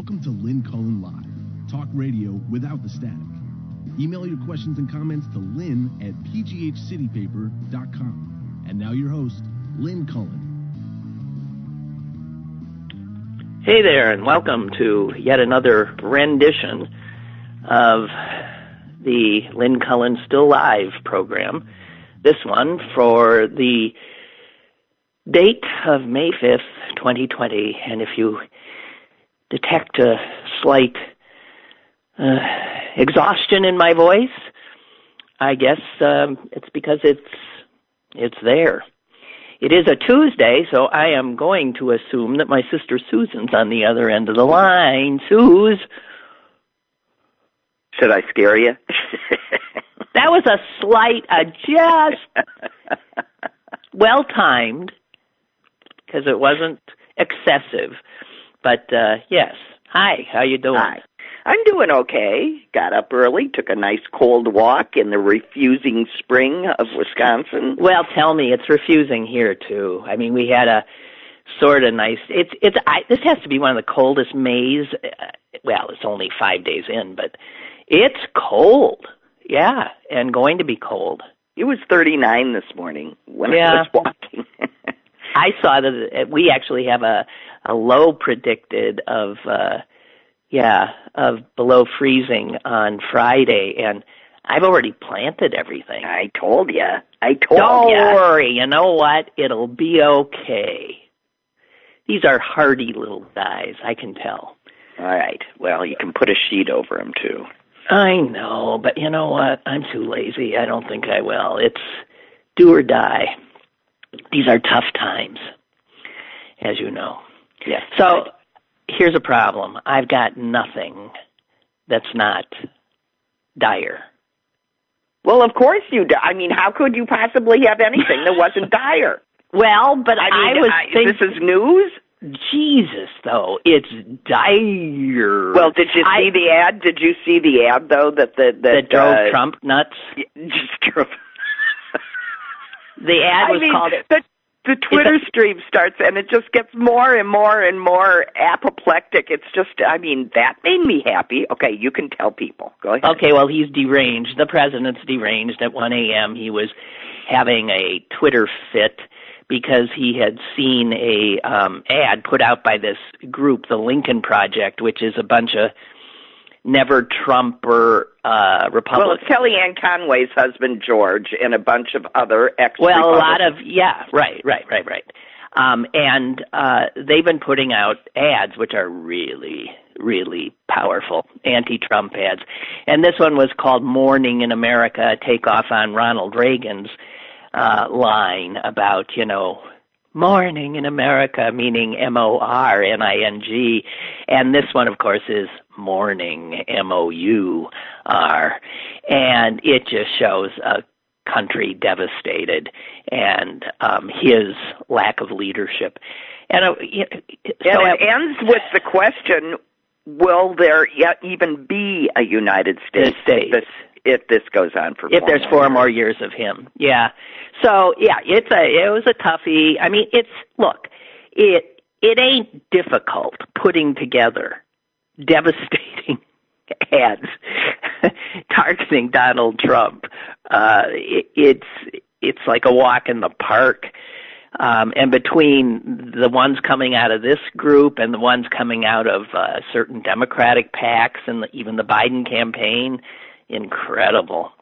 Welcome to Lynn Cullen Live, talk radio without the static. Email your questions and comments to lynn at pghcitypaper.com. And now your host, Lynn Cullen. Hey there, and welcome to yet another rendition of the Lynn Cullen Still Live program. This one for the date of May 5th, 2020. And if you detect a slight uh, exhaustion in my voice, I guess um, it's because it's it's there. It is a Tuesday, so I am going to assume that my sister Susan's on the other end of the line. Suze. Should I scare you? that was a slight, uh, just well timed because it wasn't excessive. But uh yes. Hi, how you doing? Hi. I'm doing okay. Got up early, took a nice cold walk in the refusing spring of Wisconsin. Well, tell me, it's refusing here too. I mean, we had a sort of nice. It's it's. I, this has to be one of the coldest Mays. Uh, well, it's only five days in, but it's cold. Yeah, and going to be cold. It was 39 this morning when Yeah. I was walking. I saw that we actually have a a low predicted of uh yeah, of below freezing on Friday and I've already planted everything. I told you. I told you. Don't you. worry, you know what? It'll be okay. These are hardy little guys, I can tell. All right. Well, you can put a sheet over them too. I know, but you know what? I'm too lazy. I don't think I will. It's do or die. These are tough times, as you know. Yes. So here's a problem. I've got nothing that's not dire. Well, of course you do. I mean, how could you possibly have anything that wasn't dire? Well, but I mean, was I- thinking, this is news. Jesus, though, it's dire. Well, did you I- see the ad? Did you see the ad though that the that, that drove uh, Trump nuts? just drove? The ad I was mean, called the the Twitter stream starts and it just gets more and more and more apoplectic. It's just, I mean, that made me happy. Okay, you can tell people. Go ahead. Okay, well, he's deranged. The president's deranged. At 1 a.m., he was having a Twitter fit because he had seen a um, ad put out by this group, the Lincoln Project, which is a bunch of never Trumper uh, Republican. Well, it's Kellyanne Conway's husband George and a bunch of other ex. Well, a lot of yeah, right, right, right, right. Um, and uh, they've been putting out ads which are really, really powerful anti-Trump ads. And this one was called "Mourning in America: Take Off on Ronald Reagan's" uh, line about you know morning in America, meaning M O R N I N G. And this one, of course, is mourning, M O U R. And it just shows a country devastated and um, his lack of leadership. And uh, so and it at- ends with the question: Will there yet even be a United States? States. If this goes on for if there's four years? more years of him. Yeah. So yeah, it's a it was a toughie. I mean, it's look, it it ain't difficult putting together devastating ads targeting Donald Trump. Uh, it, it's it's like a walk in the park. Um, and between the ones coming out of this group and the ones coming out of uh, certain Democratic PACs and the, even the Biden campaign, incredible.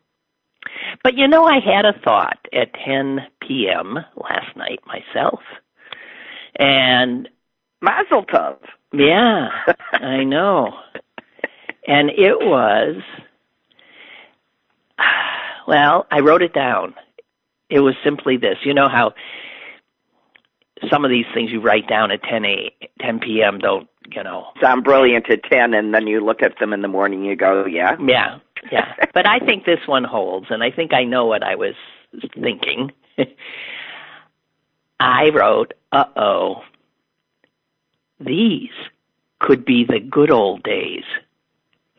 But you know, I had a thought at 10 p.m. last night myself. And Mazel tov. yeah, I know. And it was, well, I wrote it down. It was simply this. You know how some of these things you write down at 10 a 10 p.m. don't, you know. sound brilliant at 10 and then you look at them in the morning you go yeah Yeah, yeah. But I think this one holds, and I think I know what I was thinking. I wrote, uh oh, these could be the good old days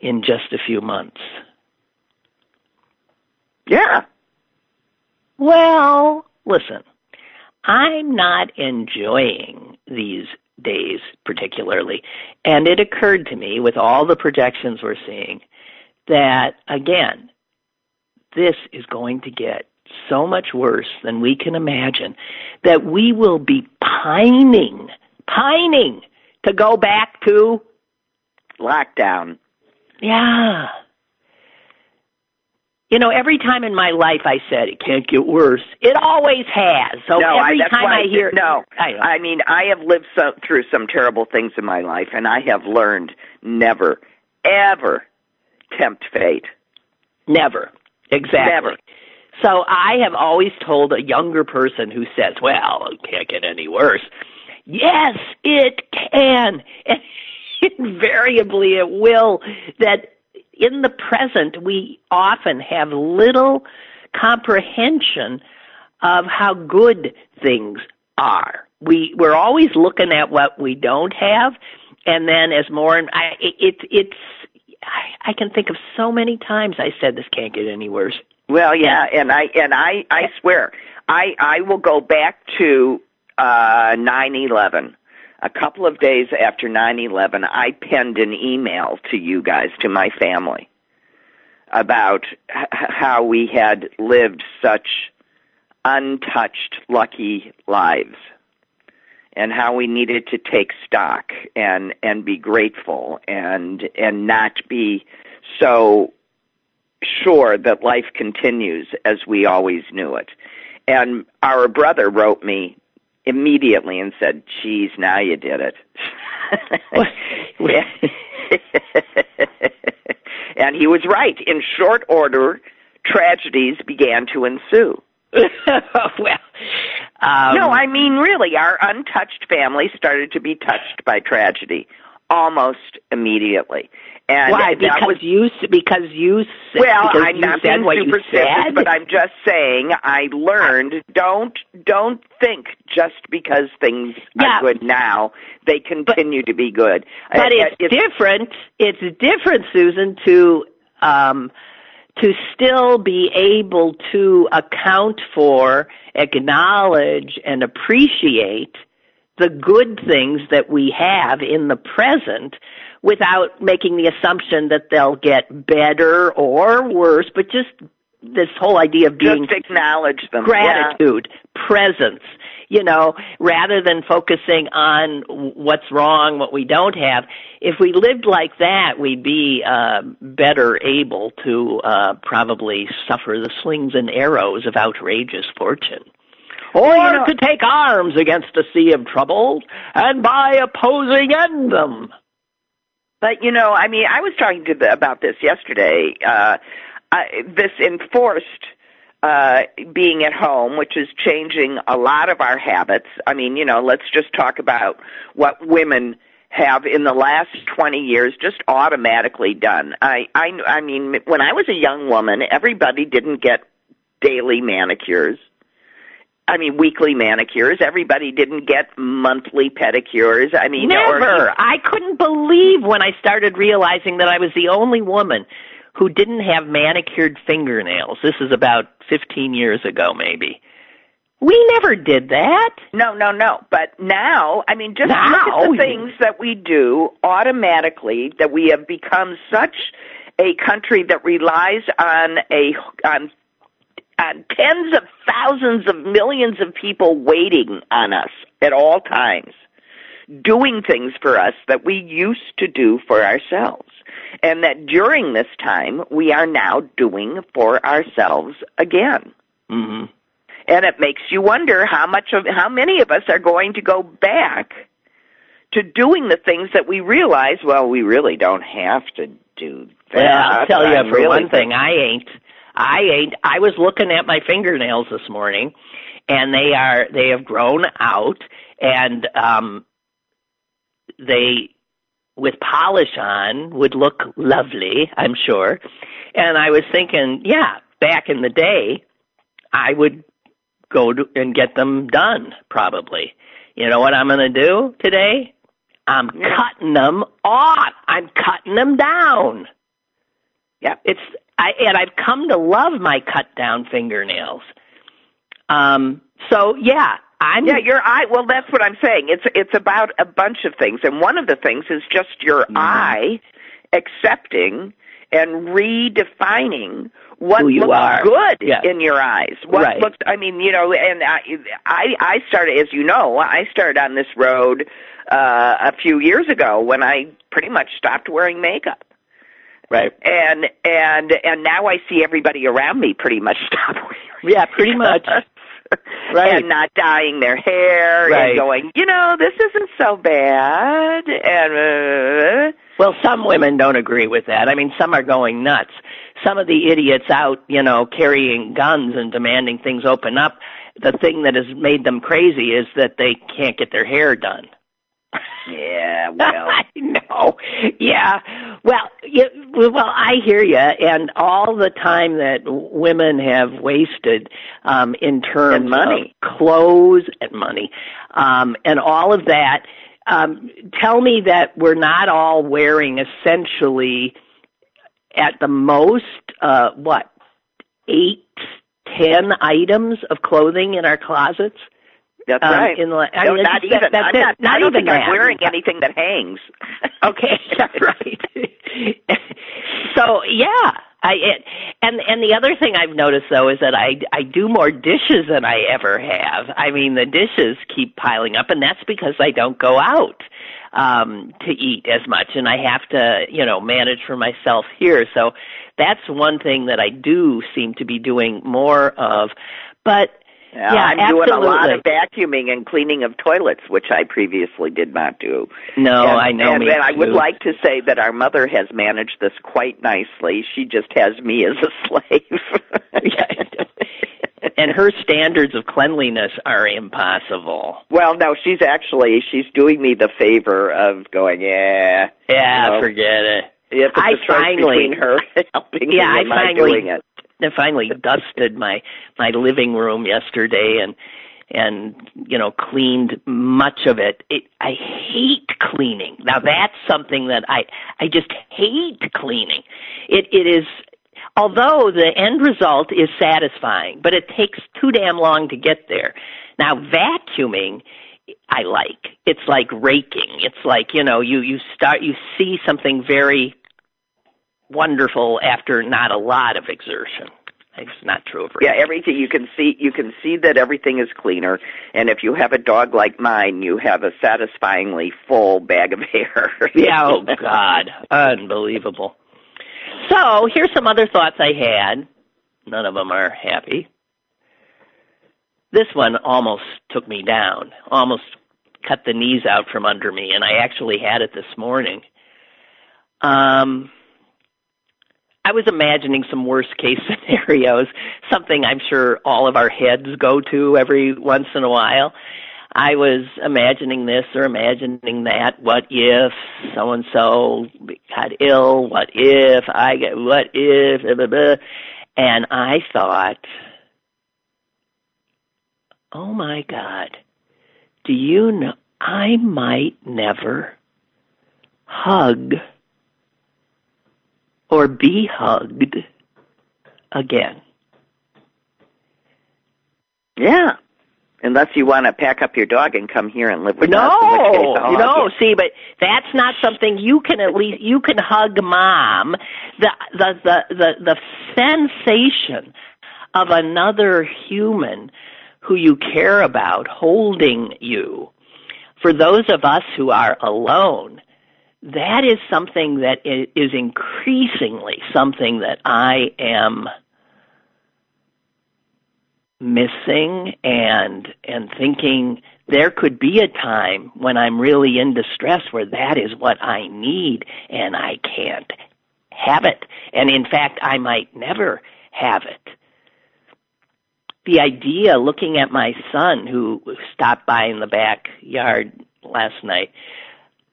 in just a few months. yeah Well, listen, I'm not enjoying these days particularly. And it occurred to me with all the projections we're seeing that again, this is going to get so much worse than we can imagine that we will be pining, pining to go back to lockdown. Yeah. You know, every time in my life I said it can't get worse, it always has. So no, every I, time I, I hear no, I, I mean I have lived so, through some terrible things in my life, and I have learned never, ever tempt fate. Never, exactly. Never. So I have always told a younger person who says, "Well, it can't get any worse." Yes, it can. And invariably it will. That in the present, we often have little comprehension of how good things are. We we're always looking at what we don't have, and then as more and I, it, it's I, I can think of so many times I said this can't get any worse. Well, yeah, and I and I I swear I I will go back to uh nine eleven. A couple of days after 9/11, I penned an email to you guys, to my family, about h- how we had lived such untouched, lucky lives, and how we needed to take stock and and be grateful and and not be so sure that life continues as we always knew it. And our brother wrote me immediately and said, "Geez, now you did it." and he was right. In short order, tragedies began to ensue. well, um, no, I mean really, our untouched family started to be touched by tragedy almost immediately. And why? that Because was you because you said, well, because I'm you not being what you superstitious, said. but I'm just saying I learned don't don't think just because things Yeah. are good now they continue to be good. but Uh, it's, different. It's different, Susan, to um, to still be able to account for, acknowledge, and appreciate the good things that we have in the present without making the assumption that they'll get better or worse, but just this whole idea of being just acknowledge them. Yeah. gratitude, presence, you know, rather than focusing on what's wrong, what we don't have. If we lived like that, we'd be uh, better able to uh, probably suffer the slings and arrows of outrageous fortune. Or you know- to take arms against a sea of troubles, and by opposing end them. But you know, I mean, I was talking to the, about this yesterday. Uh, I, this enforced uh, being at home, which is changing a lot of our habits. I mean, you know, let's just talk about what women have in the last 20 years just automatically done. I I I mean, when I was a young woman, everybody didn't get daily manicures. I mean, weekly manicures. Everybody didn't get monthly pedicures. I mean, or Never. I couldn't believe when I started realizing that I was the only woman who didn't have manicured fingernails. This is about 15 years ago, maybe. We never did that. No, no, no. But now, I mean, just look at the things that we do automatically. That we have become such a country that relies on a on on tens of thousands of millions of people waiting on us at all times, doing things for us that we used to do for ourselves. And that during this time, we are now doing for ourselves again. Mm-hmm. And it makes you wonder how much of how many of us are going to go back to doing the things that we realize, well, we really don't have to do that. Well, I'll tell you I'm for really one thing, I ain't. I ain't. I was looking at my fingernails this morning, and they are they have grown out, and um, they with polish on would look lovely, I'm sure. And I was thinking, yeah, back in the day, I would go to, and get them done probably. You know what I'm going to do today? I'm Yeah. cutting them off. I'm cutting them down. Yeah. It's I and I've come to love my cut down fingernails. Um so yeah, I'm yeah, your eye. Well, that's what I'm saying. It's it's about a bunch of things, and one of the things is just your Mhm. eye accepting and redefining what you looks are. good Yeah. in your eyes. What Right. looks. I mean, you know, and I I I started, as you know, I started on this road uh a few years ago when I pretty much stopped wearing makeup right. and and and now I see everybody around me pretty much stop wearing. Yeah, pretty much. Right. And not dyeing their hair Right. and going, you know, this isn't so bad. And uh, Well, some women don't agree with that. I mean, some are going nuts. Some of the idiots out, you know, carrying guns and demanding things open up. The thing that has made them crazy is that they can't get their hair done. Yeah, well, I know. Yeah. Well, you, well, I hear you, and all the time that women have wasted um, in terms And money. of clothes and money, um, and all of that. Um, tell me that we're not all wearing essentially, at the most, uh, what, eight, ten items of clothing in our closets. That's Um, right. In the, I no, mean, not even. That's I'm it. not, Not I don't even think I'm wearing anything that hangs. Okay, that's right. so yeah, I it, and and the other thing I've noticed though is that I I do more dishes than I ever have. I mean the dishes keep piling up, and that's because I don't go out um to eat as much, and I have to you know manage for myself here. So that's one thing that I do seem to be doing more of, but. Yeah, Yeah, I'm doing a lot of vacuuming and cleaning of toilets, which I previously did not do. No, and, I know And, me and I would like to say that our mother has managed this quite nicely. She just has me as a slave. and her standards of cleanliness are impossible. Well, no, she's actually she's doing me the favor of going, yeah. Yeah, You know, forget it. If it's I a finally- between her helping Yeah, me I and my finally- doing it. I finally dusted my my living room yesterday and and you know cleaned much of it. it. I hate cleaning. Now that's something that I I just hate cleaning. It it is although the end result is satisfying, but it takes too damn long to get there. Now vacuuming I like. It's like raking. It's like, you know, you you start you see something very wonderful after not a lot of exertion. It's not true of Yeah, everything you can see you can see that everything is cleaner and if you have a dog like mine, you have a satisfyingly full bag of hair. Yeah, oh God. Unbelievable. So here's some other thoughts I had. None of them are happy. This one almost took me down, almost cut the knees out from under me, and I actually had it this morning. Um, I was imagining some worst case scenarios, something I'm sure all of our heads go to every once in a while. I was imagining this or imagining that. What if so and so got ill? What if I get? What if? Blah, blah, blah. And I thought, oh my God, do you know? I might never hug or be hugged again. Yeah. Unless you want to pack up your dog and come here and live with No, us. in which case I'll no. See, but that's not something you can at least you can hug mom. The the the the, the sensation of another human who you care about holding you. For those of us who are alone, that is something that i- increasingly something that I am missing and and thinking there could be a time when I'm really in distress where that is what I need and I can't have it. And in fact, I might never have it. The idea looking at my son who stopped by in the backyard last night,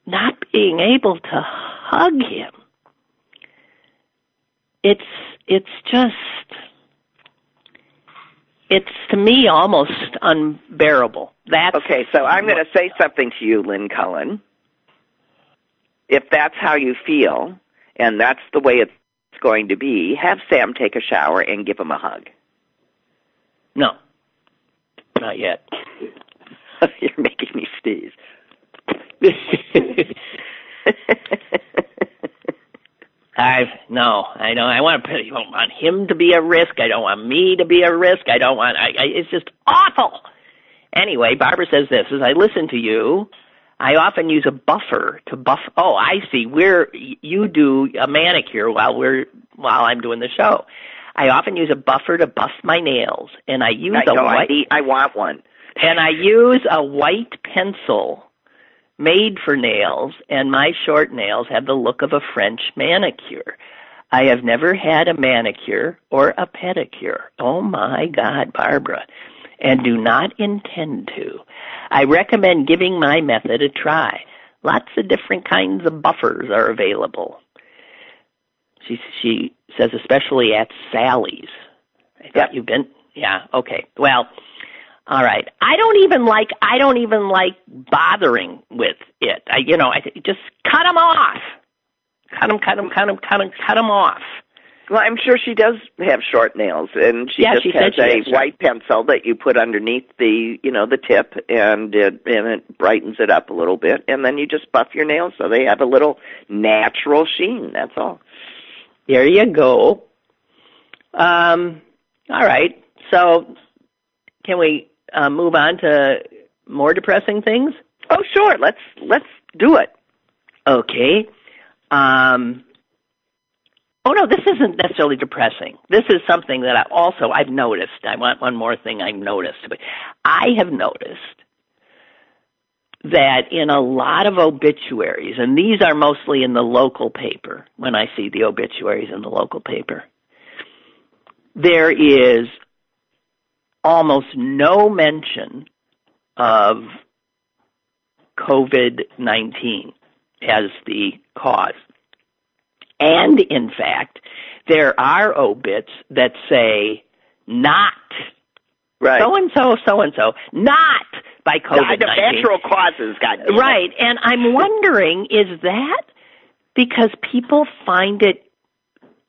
not being able to hug him. It's it's just it's to me almost unbearable. That's Okay, so I'm going to say something to you, Lynn Cullen. If that's how you feel, and that's the way it's going to be, have Sam take a shower and give him a hug. no, not yet. You're making me sneeze. I no, I know. I want to. I don't want him to be a risk. I don't want me to be a risk. I don't want. I, I it's just awful. Anyway, Barbara says this: as I listen to you, I often use a buffer to buff. Oh, I see. We're you do a manicure while we're while I'm doing the show. I often use a buffer to buff my nails, and I use I a know, white. I, need, I want one. and I use a white pencil made for nails, and my short nails have the look of a French manicure. I have never had a manicure or a pedicure. Oh my God, Barbara. And do not intend to. I recommend giving my method a try. Lots of different kinds of buffers are available. She she says especially at Sally's. I thought you've been yeah, okay. Well, all right. I don't even like I don't even like bothering with it. I you know, I just cut them off. Cut them, cut them, cut them, cut them, cut them off. Well, I'm sure she does have short nails, and she Yeah, just she has she a has white pencil that you put underneath the, you know, the tip, and it and it brightens it up a little bit, and then you just buff your nails so they have a little natural sheen. That's all. There you go. Um, all right. So, can we uh, move on to more depressing things? Oh, sure. Let's let's do it. Okay. Um, oh no, this isn't necessarily depressing. This is something that I also I've noticed. I want one more thing I've noticed. But I have noticed that in a lot of obituaries, and these are mostly in the local paper. When I see the obituaries in the local paper, there is almost no mention of COVID 19 as the cause. And in fact, there are obits that say not Right. so and so, so and so, not by The- COVID the natural causes got Right. And I'm wondering is that because people find it,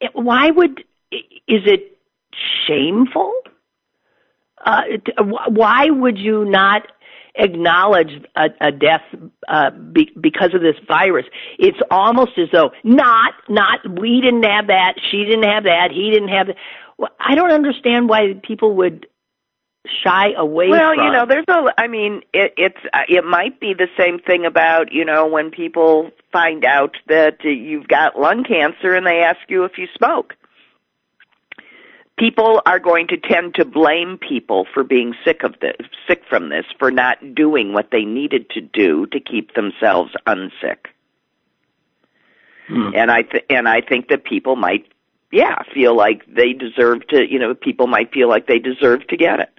it why would, is it shameful? Uh, why would you not acknowledge a, a death uh, be, because of this virus? It's almost as though not, not we didn't have that, she didn't have that, he didn't have that. Well, I don't understand why people would shy away Well, from. you know, there's a. I mean, it, it's uh, it might be the same thing about you know when people find out that uh, you've got lung cancer and they ask you if you smoke. People are going to tend to blame people for being sick of this, sick from this, for not doing what they needed to do to keep themselves unsick. Hmm. And I th- and I think that people might, yeah, feel like they deserve to. You know, people might feel like they deserve to get it.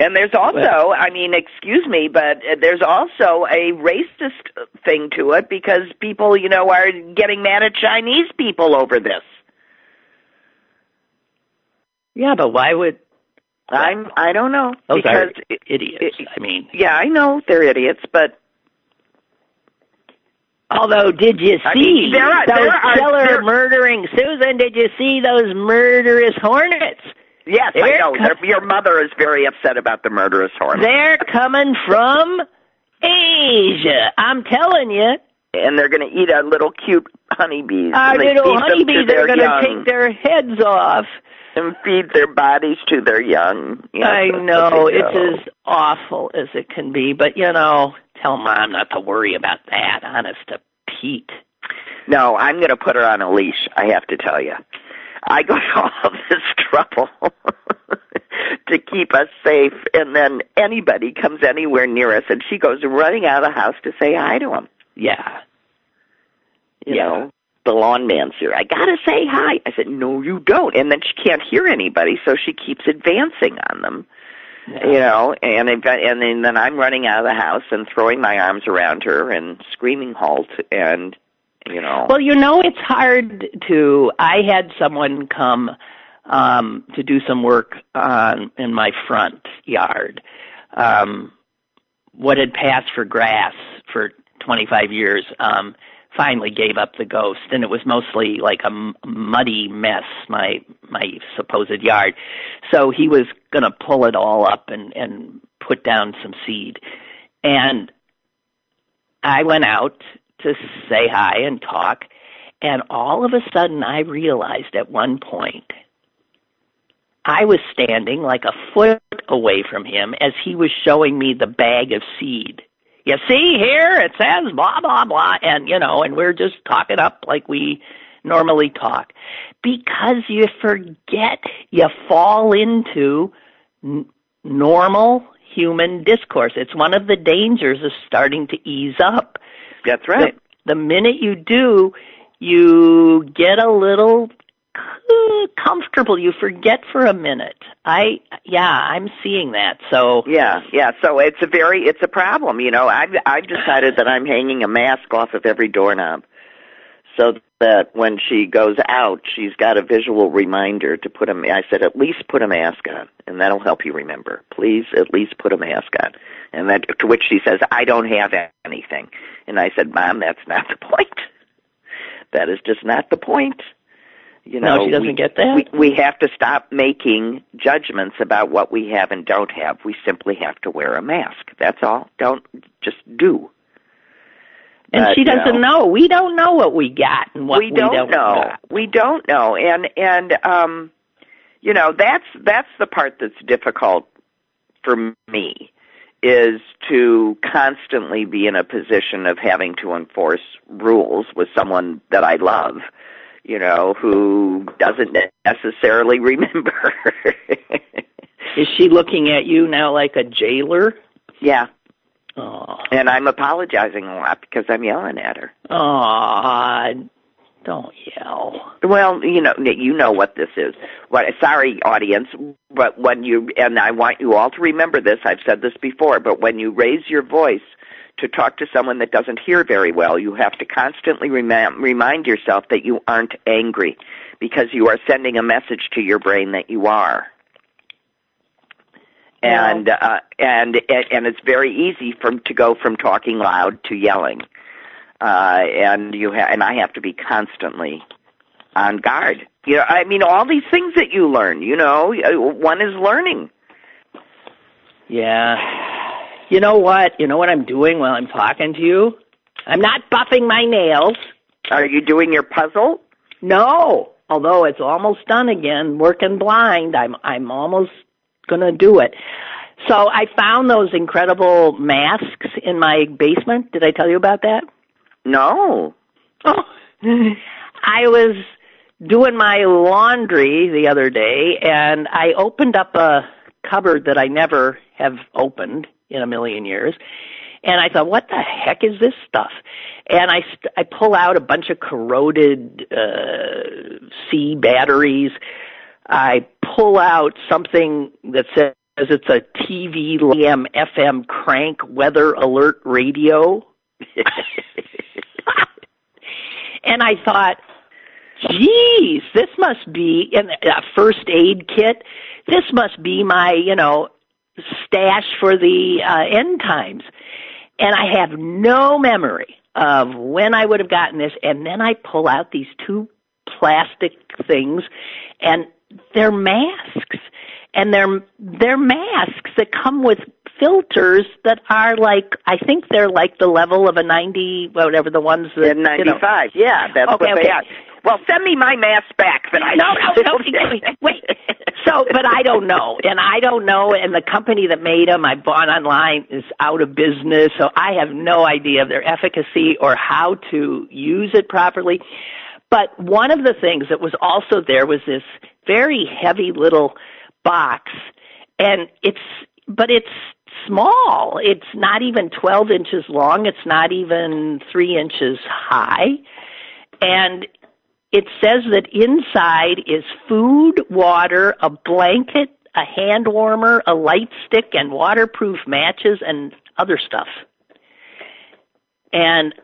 And there's also, Well- I mean, excuse me, but uh, there's also a racist thing to it because people, you know, are getting mad at Chinese people over this. Yeah, but why would I'm, I don't know those are because, idiots? it- I mean, yeah, I know they're idiots, but Although, did you see I mean, there are- those there are- killer there- murdering Susan? Did you see those murderous hornets? yes, I They're know co- Their- your mother is very upset about the murderous hornets. They're coming from Asia. I'm telling you, and they're going to eat our little cute honeybees. our little feed them to honeybees are going to take their heads off. And feed their bodies to their young. Yes, I know it's as awful as it can be, but you know, tell mom not to worry about that. Honest to Pete. No, I'm going to put her on a leash. I have to tell you, I go to all this trouble to keep us safe, and then anybody comes anywhere near us, and she goes running out of the house to say hi to him. Yeah. You Yeah. know, the lawn man's here. I got to say hi. I said, no, you don't. And then she can't hear anybody, so she keeps advancing on them. Yeah. You know, and if- and then, then I'm running out of the house and throwing my arms around her and screaming halt and you know. Well, you know, it's hard to. I had someone come um, to do some work on in my front yard. Um, what had passed for grass for 25 years um, finally gave up the ghost, and it was mostly like a muddy mess, my my supposed yard. So he was going to pull it all up and and put down some seed, and I went out to say hi and talk, and all of a sudden I realized at one point I was standing like a foot away from him as he was showing me the bag of seed. You see here, it says blah, blah, blah, and, you know, and we're just talking up like we normally talk. Because you forget, you fall into n- normal human discourse. It's one of the dangers of starting to ease up. That's right. The, the minute you do, you get a little comfortable. You forget for a minute. I yeah, I'm seeing that. So yeah, yeah. So it's a very it's a problem. You know, I've I've decided that I'm hanging a mask off of every doorknob, so that when she goes out, she's got a visual reminder to put a. I said at least put a mask on, and that'll help you remember. Please, at least put a mask on. And that to which she says, I don't have anything. And I said, Mom, that's not the point. That is just not the point. You know, no, she doesn't we, get that. We, we have to stop making judgments about what we have and don't have. We simply have to wear a mask. That's all. Don't just do. And But, she doesn't you know, know. We don't know what we got and what we don't, don't know. got. We don't know. And and um you know, that's that's the part that's difficult for me is to constantly be in a position of having to enforce rules with someone that I love, you know, who doesn't necessarily remember. Is she looking at you now like a jailer? yeah, Oh, and I'm apologizing a lot because I'm yelling at her. oh don't yell. Well, you know, you know what this is. What? Sorry, audience, but when you and I want you all to remember this. I've said this before, but when you raise your voice to talk to someone that doesn't hear very well, you have to constantly remind remind yourself that you aren't angry because you are sending a message to your brain that you are. And uh, and and it's very easy from to go from talking loud to yelling uh, and you ha- and I have to be constantly on guard. You know, I mean, all these things that you learn. You know, one is learning. Yeah. You know what? You know what I'm doing while I'm talking to you? I'm not buffing my nails. Are you doing your puzzle? No. Although it's almost done again, working blind, I'm I'm almost gonna do it. So I found those incredible masks in my basement. Did I tell you about that? No. Oh, I was doing my laundry the other day and I opened up a cupboard that I never have opened in a million years. And I thought, what the heck is this stuff? And I, st- I pull out a bunch of corroded uh, C batteries. I pull out something that says it's a TV AM FM crank weather alert radio. and I thought, geez, this must be in a first aid kit. This must be my, you know, stash for the uh, end times. And I have no memory of when I would have gotten this. And then I pull out these two plastic things, and they're masks. And they're they're masks that come with filters that are like I think they're like the level of a ninety whatever the ones that In you know, '95, yeah, that's Okay, what they okay. are. Well, send me my mask back. That I no, no, no, wait, wait. So, but I don't know, and I don't know, and the company that made them, I bought online, is out of business, so I have no idea of their efficacy or how to use it properly. But one of the things that was also there was this very heavy little box, and it's, but it's small. It's not even 12 inches long. It's not even three inches high. And it says that inside is food, water, a blanket, a hand warmer, a light stick, and waterproof matches and other stuff. And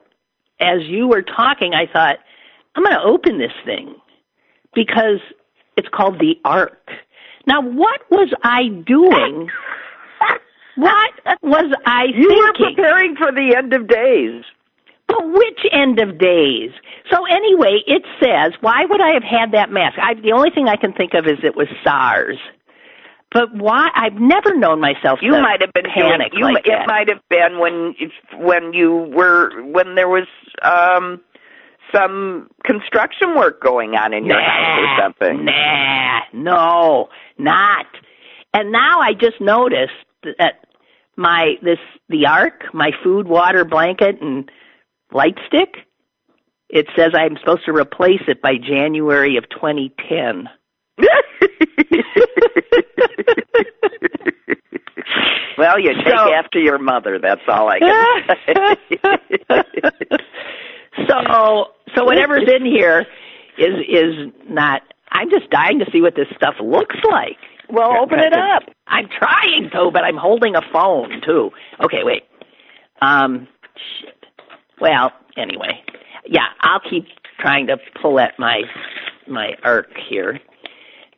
as you were talking, I thought, I'm going to open this thing because it's called the Ark. Now, what was I doing? What was I You were preparing for the end of days. Well, which end of days? So anyway, it says, why would I have had that mask? I, the only thing I can think of is it was SARS. But why? I've never known myself. You might have been panic you, like It might have been when when you were when there was um some construction work going on in your nah, house or something. Nah, no, not. And now I just noticed that my this the ark, my food, water, blanket, and light stick. It says I'm supposed to replace it by January of 2010. well, you take So- after your mother. That's all I can say. so so whatever's in here is is not I'm just dying to see what this stuff looks like. well, open it up. I'm trying to, but I'm holding a phone too. Okay, wait. Um shit. Well, anyway. Yeah, I'll keep trying to pull at my my ark here.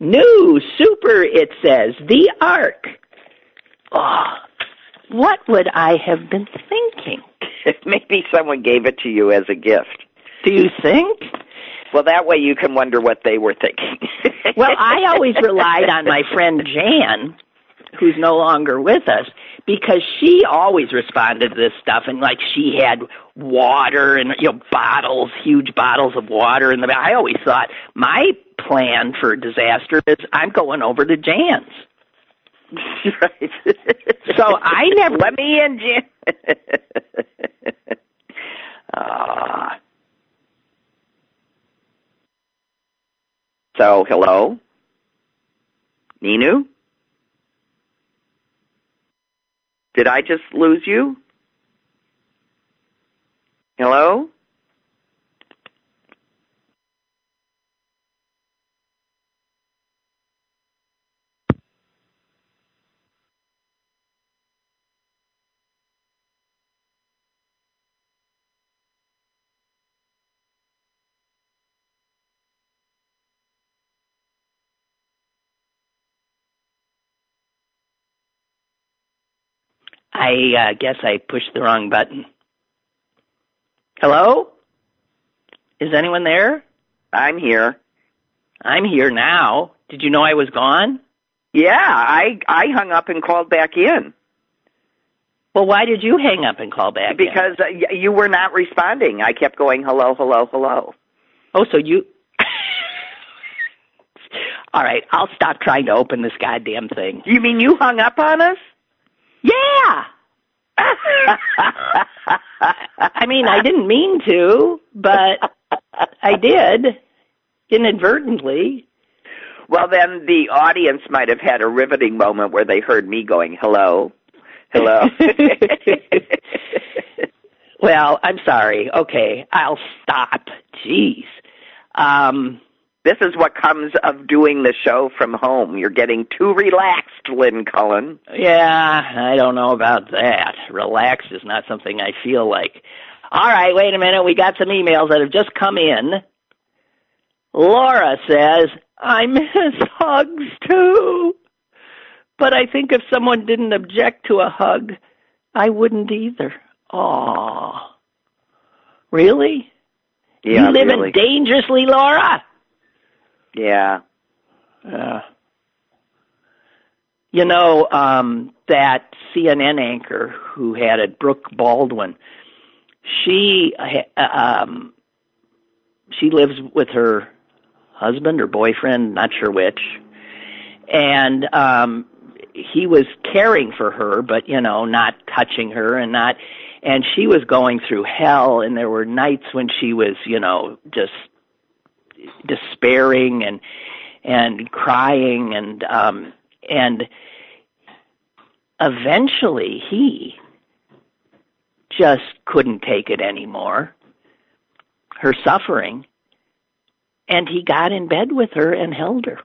New super it says. The ark. Oh, what would I have been thinking? Maybe someone gave it to you as a gift. Do you think? Well, that way you can wonder what they were thinking. Well, I always relied on my friend Jan, who's no longer with us, because she always responded to this stuff, and like she had water and you know bottles, huge bottles of water in the. I always thought my plan for disaster is I'm going over to Jan's. right. So I never- let me in, Jan. Ah. So, hello, Ninu. Did I just lose you? Hello. I uh, guess I pushed the wrong button. Hello? Is anyone there? I'm here. I'm here now. Did you know I was gone? Yeah, I I hung up and called back in Well, why did you hang up and call back? because uh, you were not responding. I kept going hello, hello, hello. Oh, so you. All right, I'll stop trying to open this goddamn thing. You mean you hung up on us? Yeah. I mean, I didn't mean to, but I did inadvertently. Well, then the audience might have had a riveting moment where they heard me going hello, hello. Well, I'm sorry. Okay, I'll stop. Jeez. Um, this is what comes of doing the show from home. You're getting too relaxed, Lynn Cullen. yeah, I don't know about that. Relaxed is not something I feel like. All right, wait a minute. We got some emails that have just come in. Laura says, I miss hugs too. But I think if someone didn't object to a hug, I wouldn't either. Aw. Really? Yeah, you live really. in dangerously, Laura? Yeah. Uh, you know, um, that CNN anchor who had it, Brooke Baldwin, she uh, um, she lives with her husband or boyfriend, not sure which, and um, he was caring for her, but you know, not touching her and not. And she was going through hell, and there were nights when she was, you know, just despairing and and crying and um and eventually he just couldn't take it anymore her suffering and he got in bed with her and held her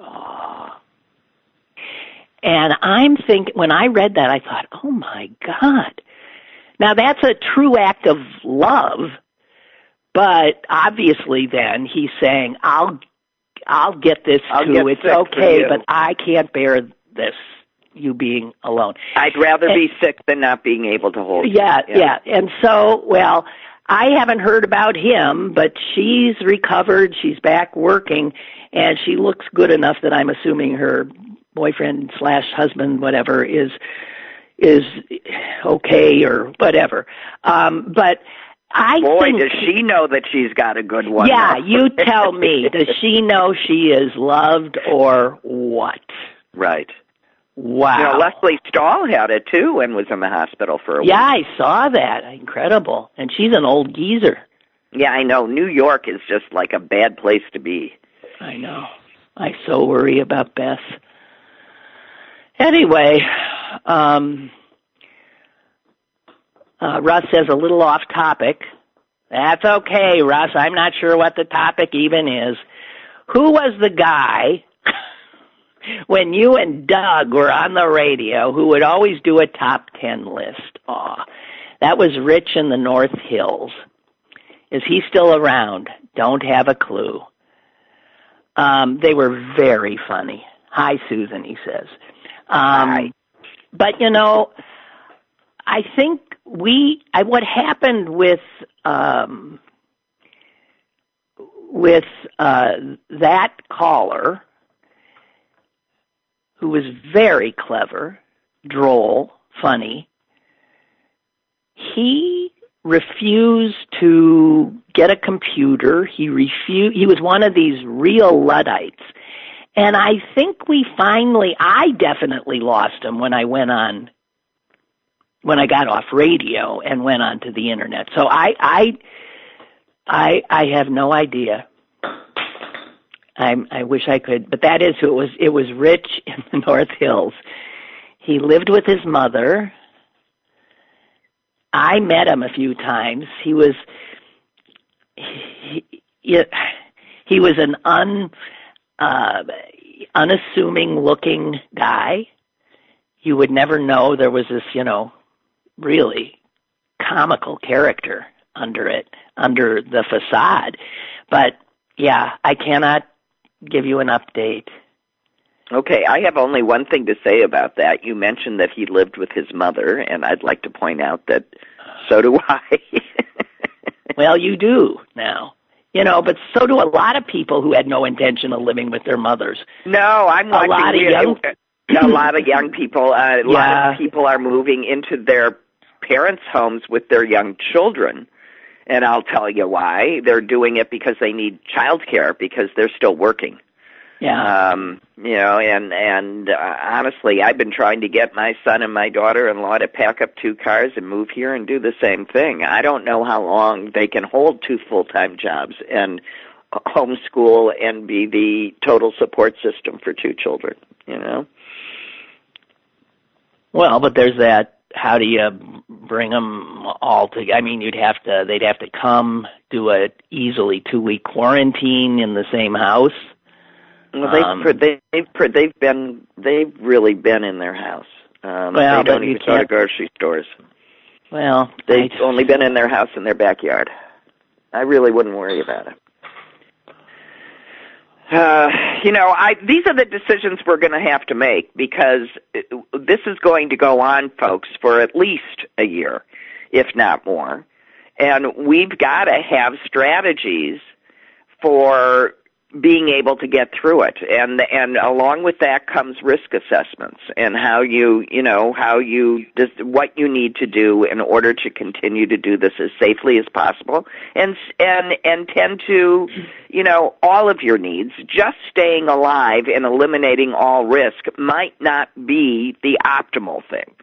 oh. and i'm thinking when i read that i thought oh my god now that's a true act of love but obviously then he's saying i'll i'll get this I'll too get it's okay but i can't bear this you being alone. I'd rather and, be sick than not being able to hold. Yeah, yeah, yeah. And so, well, I haven't heard about him, but she's recovered. She's back working, and she looks good enough that I'm assuming her boyfriend slash husband, whatever, is is okay or whatever. Um, but I boy, think, does she know that she's got a good one? Yeah, you tell me. Does she know she is loved or what? Right. Wow. You know, Lesley Stahl had it too and was in the hospital for a yeah, week. Yeah, I saw that. Incredible. And she's an old geezer. Yeah, I know. New York is just like a bad place to be. I know. I so worry about Beth. Anyway, um, uh, Russ says a little off topic. That's okay, Russ. I'm not sure what the topic even is. Who was the guy when you and Doug were on the radio who would always do a top 10 list? Aw, that was Rich in the North Hills. Is he still around? Don't have a clue. Um, they were very funny. Hi, Susan, he says. Um, Hi. But, you know, I think we, I, what happened with, um, with uh, that caller who was very clever, droll, funny, he refused to get a computer. He refused. He was one of these real luddites, and I think we finally, I definitely lost him when I went on, when I got off radio and went onto the internet. So I, I, I, I have no idea. I'm, I wish I could, but that is who it was. It was Rich in the North Hills. He lived with his mother. I met him a few times. He was, he, he, he was an un, uh, unassuming looking guy. You would never know there was this, you know, really comical character under it, under the facade. But yeah, I cannot give you an update. Okay, I have only one thing to say about that. You mentioned that he lived with his mother, and I'd like to point out that so do I. well, you do now. You know, but so do a lot of people who had no intention of living with their mothers. No, I'm a lot of young. a lot of young people. Uh, a yeah. lot of people are moving into their parents' homes with their young children. And I'll tell you why. They're doing it because they need child care because they're still working. Yeah. Um, you know, and and uh, honestly, I've been trying to get my son and my daughter-in-law to pack up two cars and move here and do the same thing. I don't know how long they can hold two full-time jobs and homeschool and be the total support system for two children, you know. Well, but there's that how do you bring them all together? I mean, you'd have to, they'd have to come do a easily two week quarantine in the same house. Well, they've um, they've they've been they've really been in their house. Um, well, they don't even go to grocery stores. Well, they've I, only been in their house in their backyard. I really wouldn't worry about it. Uh, you know, I these are the decisions we're going to have to make because this is going to go on, folks, for at least a year, if not more. And we've got to have strategies for being able to get through it. And and along with that comes risk assessments and how you you know how you just what you need to do in order to continue to do this as safely as possible. And and and tend to you know all of your needs just staying alive and eliminating all risk might not be the optimal thing.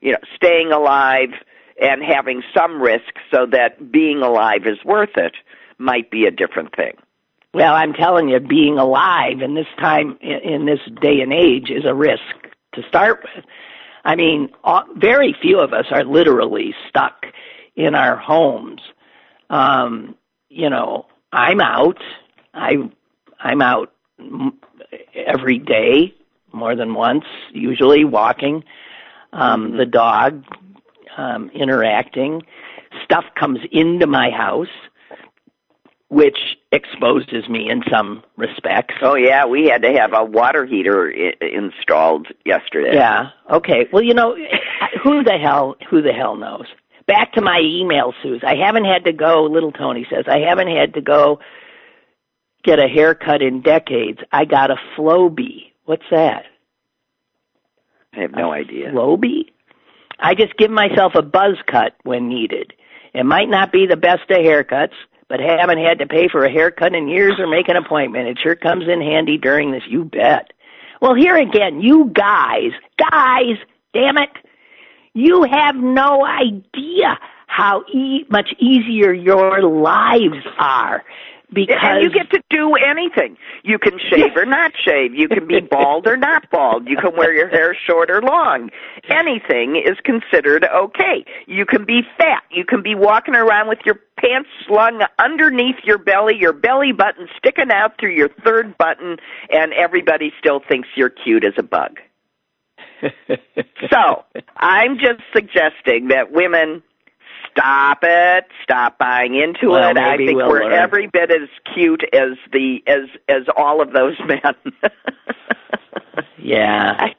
You know staying alive and having some risk so that being alive is worth it might be a different thing well, I'm telling you, being alive in this time, in this day and age, is a risk to start with. I mean, very few of us are literally stuck in our homes. Um, you know, I'm out. I I'm out every day, more than once, usually walking. Um, mm-hmm. the dog, um, interacting. Stuff comes into my house which exposes me in some respects. Oh yeah, we had to have a water heater I- installed yesterday. Yeah. Okay. Well, you know, who the hell who the hell knows? Back to my email, Suze. I haven't had to go. Little Tony says I haven't had to go get a haircut in decades. I got a Flowbee. What's that? I have no idea. Flowbee? I just give myself a buzz cut when needed. It might not be the best of haircuts, but haven't had to pay for a haircut in years or make an appointment. It sure comes in handy during this, you bet. Well, here again, you guys, guys, damn it, you have no idea how e- much easier your lives are because and you get to do anything. You can shave or not shave. You can be bald or not bald. You can wear your hair short or long. Anything is considered okay. You can be fat. You can be walking around with your pants slung underneath your belly, your belly button sticking out through your third button, and everybody still thinks you're cute as a bug. so, I'm just suggesting that women stop it, stop buying into Well, it. I think we'll we're learn. every bit as cute as the as as all of those men. yeah. I,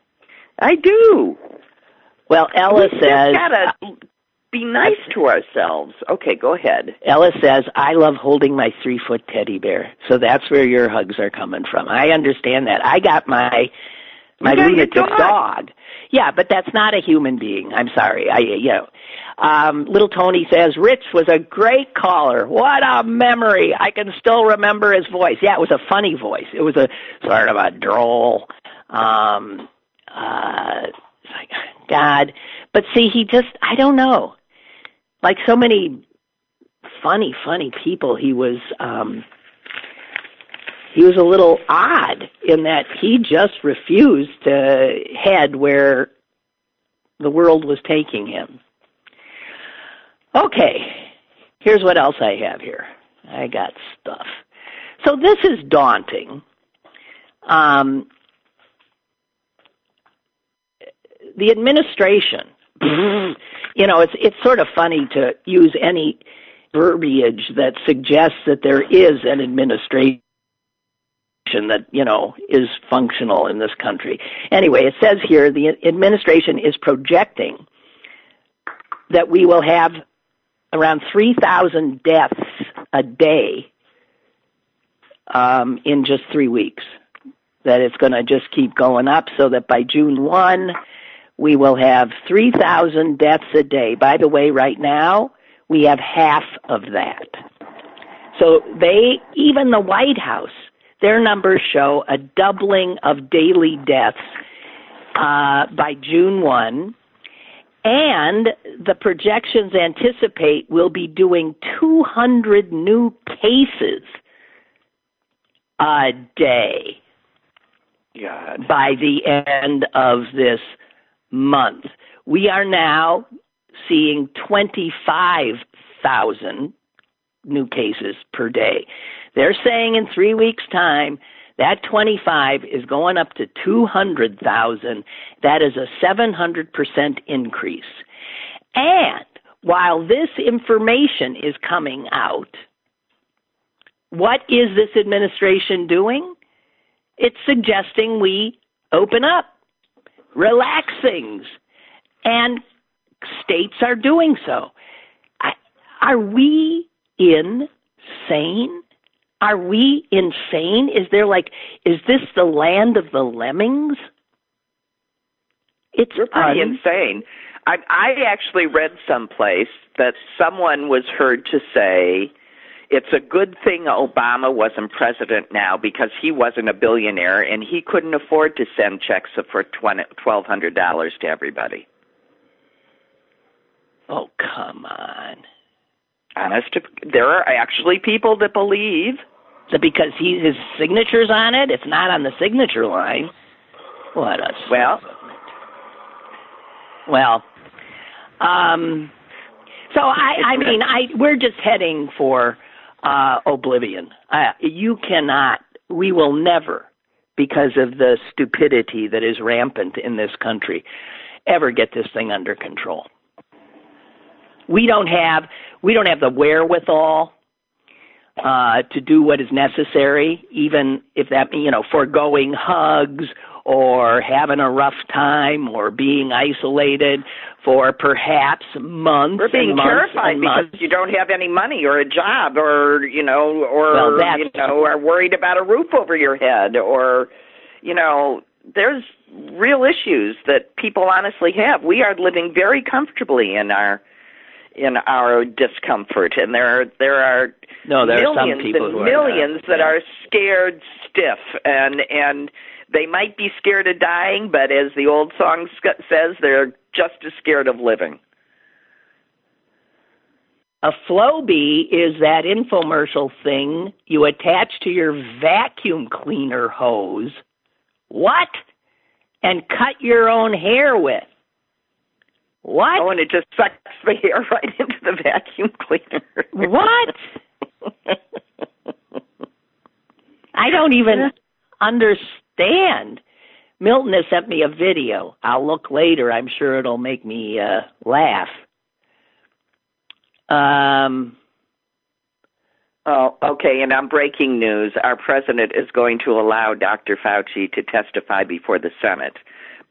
I do. Well, Ella we says gotta uh, be nice to ourselves. Okay, go ahead. Ella says, I love holding my three foot teddy bear. So that's where your hugs are coming from. I understand that. I got my my You got your lunatic dog. dog. Yeah, but that's not a human being. I'm sorry. I you know. Um little Tony says, Rich was a great caller. What a memory. I can still remember his voice. Yeah, it was a funny voice. It was a sort of a droll um uh like God. But see he just I don't know. Like so many funny, funny people. He was um he was a little odd in that he just refused to head where the world was taking him. Okay, here's what else I have here. I got stuff. So this is daunting. Um, the administration, you know, it's it's sort of funny to use any verbiage that suggests that there is an administration that you know is functional in this country. Anyway, it says here the administration is projecting that we will have around 3,000 deaths a day um, in just three weeks. That it's going to just keep going up so that by June 1, we will have 3,000 deaths a day. By the way, right now, we have half of that. So they, even the White House, their numbers show a doubling of daily deaths uh, by June 1. And the projections anticipate we'll be doing 200 new cases a day God. by the end of this month. We are now seeing 25,000 new cases per day. They're saying in three weeks' time, that 25 is going up to 200,000. That is a 700% increase. And while this information is coming out, what is this administration doing? It's suggesting we open up, relax things, and states are doing so. Are we insane? Are we insane? Is there like, is this the land of the lemmings? It's You're pretty un- insane. I I actually read someplace that someone was heard to say it's a good thing Obama wasn't president now because he wasn't a billionaire and he couldn't afford to send checks for twelve hundred dollars to everybody. Oh, come on. Honest, to, there are actually people that believe. So because he his signature's on it, it's not on the signature line. What a Well- well, um, so I I mean I we're just heading for uh oblivion. Uh, you cannot. We will never, because of the stupidity that is rampant in this country, ever get this thing under control. We don't have we don't have the wherewithal uh, to do what is necessary, even if that you know foregoing hugs or having a rough time or being isolated for perhaps months. We're being months terrified because months. you don't have any money or a job or you know or Well, you know are worried about a roof over your head or you know there's real issues that people honestly have. We are living very comfortably in our in our discomfort and there are there are No, there are some millions people and who are millions not. that are scared stiff and and they might be scared of dying but as the old song sc- says they're just as scared of living A Flowbee is that infomercial thing you attach to your vacuum cleaner hose. What? And cut your own hair with. What? oh and it just sucks the hair right into the vacuum cleaner What? I don't even understand. Milton has sent me a video. I'll look later. I'm sure it'll make me uh, laugh. Um, Oh, okay. And on breaking news, our president is going to allow Dr. Fauci to testify before the Senate,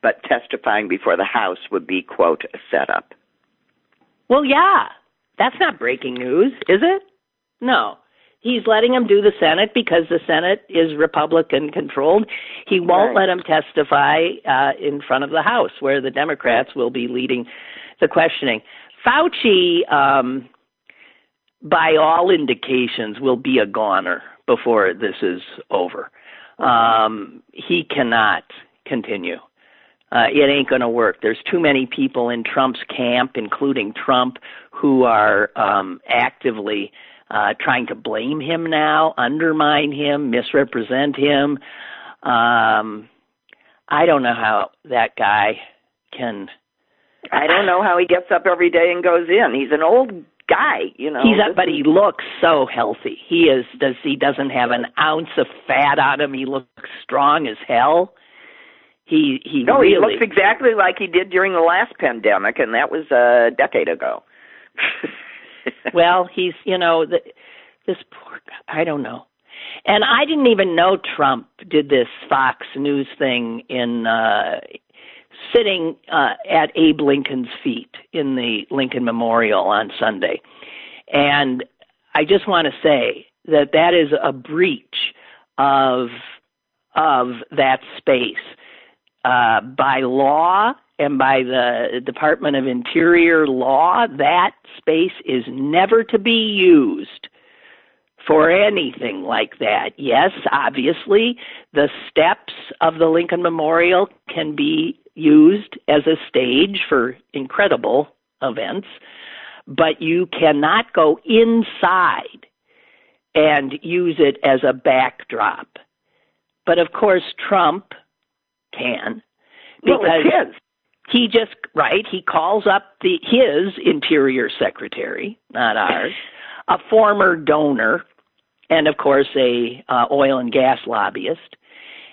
but testifying before the House would be, quote, a setup. well, yeah, that's not breaking news, is it? No. He's letting him do the Senate because the Senate is Republican controlled. He won't Right. let him testify uh, in front of the House, where the Democrats will be leading the questioning. Fauci, um, by all indications, will be a goner before this is over. Um, he cannot continue. Uh, it ain't going to work. There's too many people in Trump's camp, including Trump, who are um, actively uh, trying to blame him now, undermine him, misrepresent him. Um, I don't know how that guy can. I don't know how he gets up every day and goes in. He's an old guy, you know. He's up, but he looks so healthy. He is. Does he doesn't have an ounce of fat on him? He looks strong as hell. He he No, really he looks exactly like he did during the last pandemic, and that was a decade ago. well, he's you know the, this poor guy. I don't know. And I didn't even know Trump did this Fox News thing in uh sitting uh at Abe Lincoln's feet in the Lincoln Memorial on Sunday. And I just want to say that that is a breach of of that space uh, by law and by the Department of Interior law. That space is never to be used for anything like that. Yes, obviously, the steps of the Lincoln Memorial can be used as a stage for incredible events, but you cannot go inside and use it as a backdrop. But of course, Trump can. Well, because it's his. he just right he calls up the his interior secretary not ours a former donor and of course a uh, oil and gas lobbyist.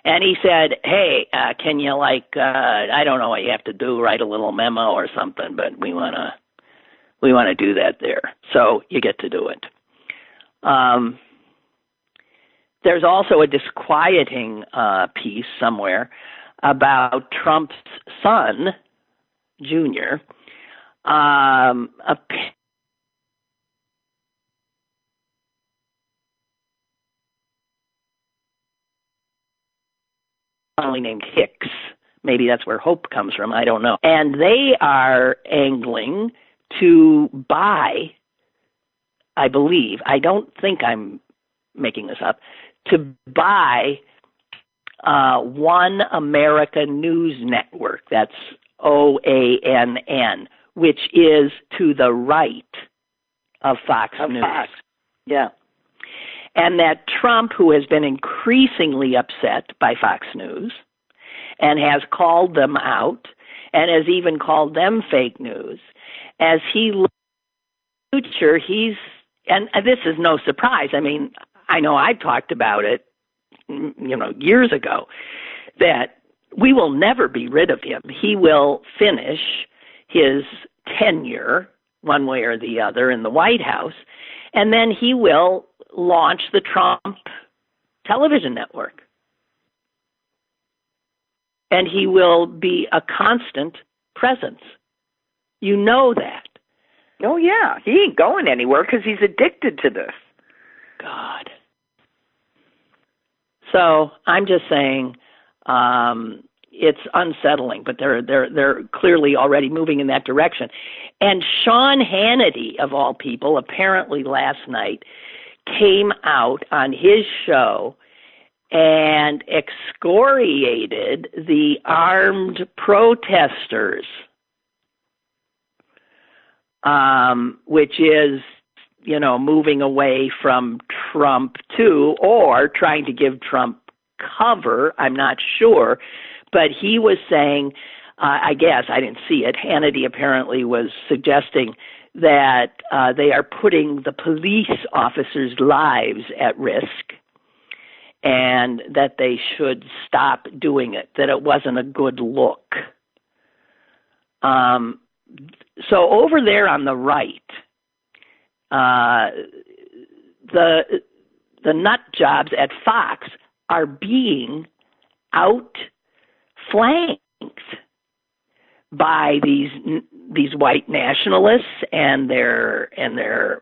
And he said hey uh, can you like uh, i don't know what you have to do write a little memo or something but we want to we want to do that there. So you get to do it. Um there's also a disquieting uh, piece somewhere about Trump's son, Junior, um, a only named Hicks. Maybe that's where hope comes from. I don't know. And they are angling to buy, I believe, I don't think I'm making this up, to buy uh, One America News Network. That's O A N N, which is to the right of Fox Of News. Fox. Yeah. And that Trump, who has been increasingly upset by Fox News and has called them out and has even called them fake news, as he looks future, he's, and this is no surprise. I mean, I know I talked about it you know years ago that we will never be rid of him he will finish his tenure one way or the other in the white house and then he will launch the Trump television network. And he will be a constant presence. You know that. Oh yeah, he ain't going anywhere because he's addicted to this. God. So I'm just saying, um, it's unsettling, but they're they're they're clearly already moving in that direction. And Sean Hannity, of all people, apparently last night came out on his show and excoriated the armed protesters, um, which is you know moving away from Trump too, or trying to give Trump cover. I'm not sure but he was saying, uh, I guess I didn't see it. Hannity apparently was suggesting that uh, they are putting the police officers' lives at risk and that they should stop doing it, that it wasn't a good look. Um, so over there on the right, uh, the the nut jobs at Fox are being out flanked by these these white nationalists and their and their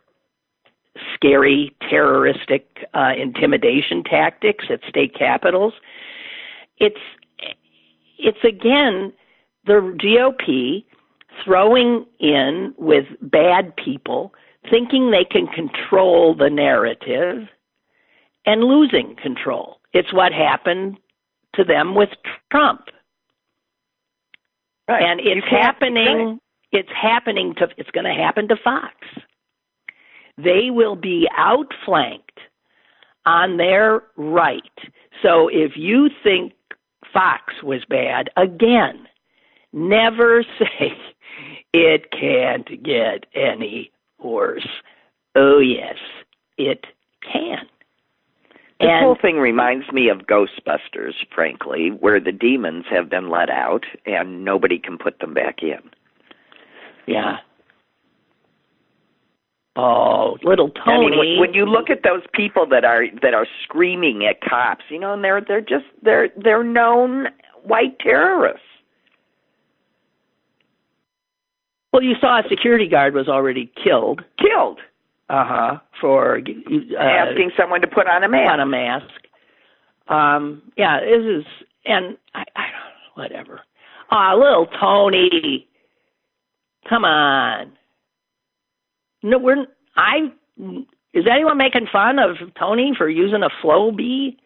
scary terroristic uh, intimidation tactics at state capitals. It's it's again the GOP throwing in with bad people, thinking they can control the narrative, and losing control. It's what happened to them with Trump. Right. And it's happening it's happening to it's going to happen to Fox. They will be outflanked on their right. So if you think Fox was bad, again, never say it can't get any Oh yes, it can. This And- whole thing reminds me of Ghostbusters, frankly, where the demons have been let out and nobody can put them back in. Yeah. Oh, little I Tony. mean, when, when you look at those people that are that are screaming at cops, you know, and they're they're just they're they're known white terrorists. Well, you saw a security guard was already killed. Killed, Uh huh. For uh, asking someone to put on a mask. on a mask. Um. Yeah. This is and I. I don't. Know, whatever. Ah, little Tony. Come on. No, we're. I. Is anyone making fun of Tony for using a Flowbee?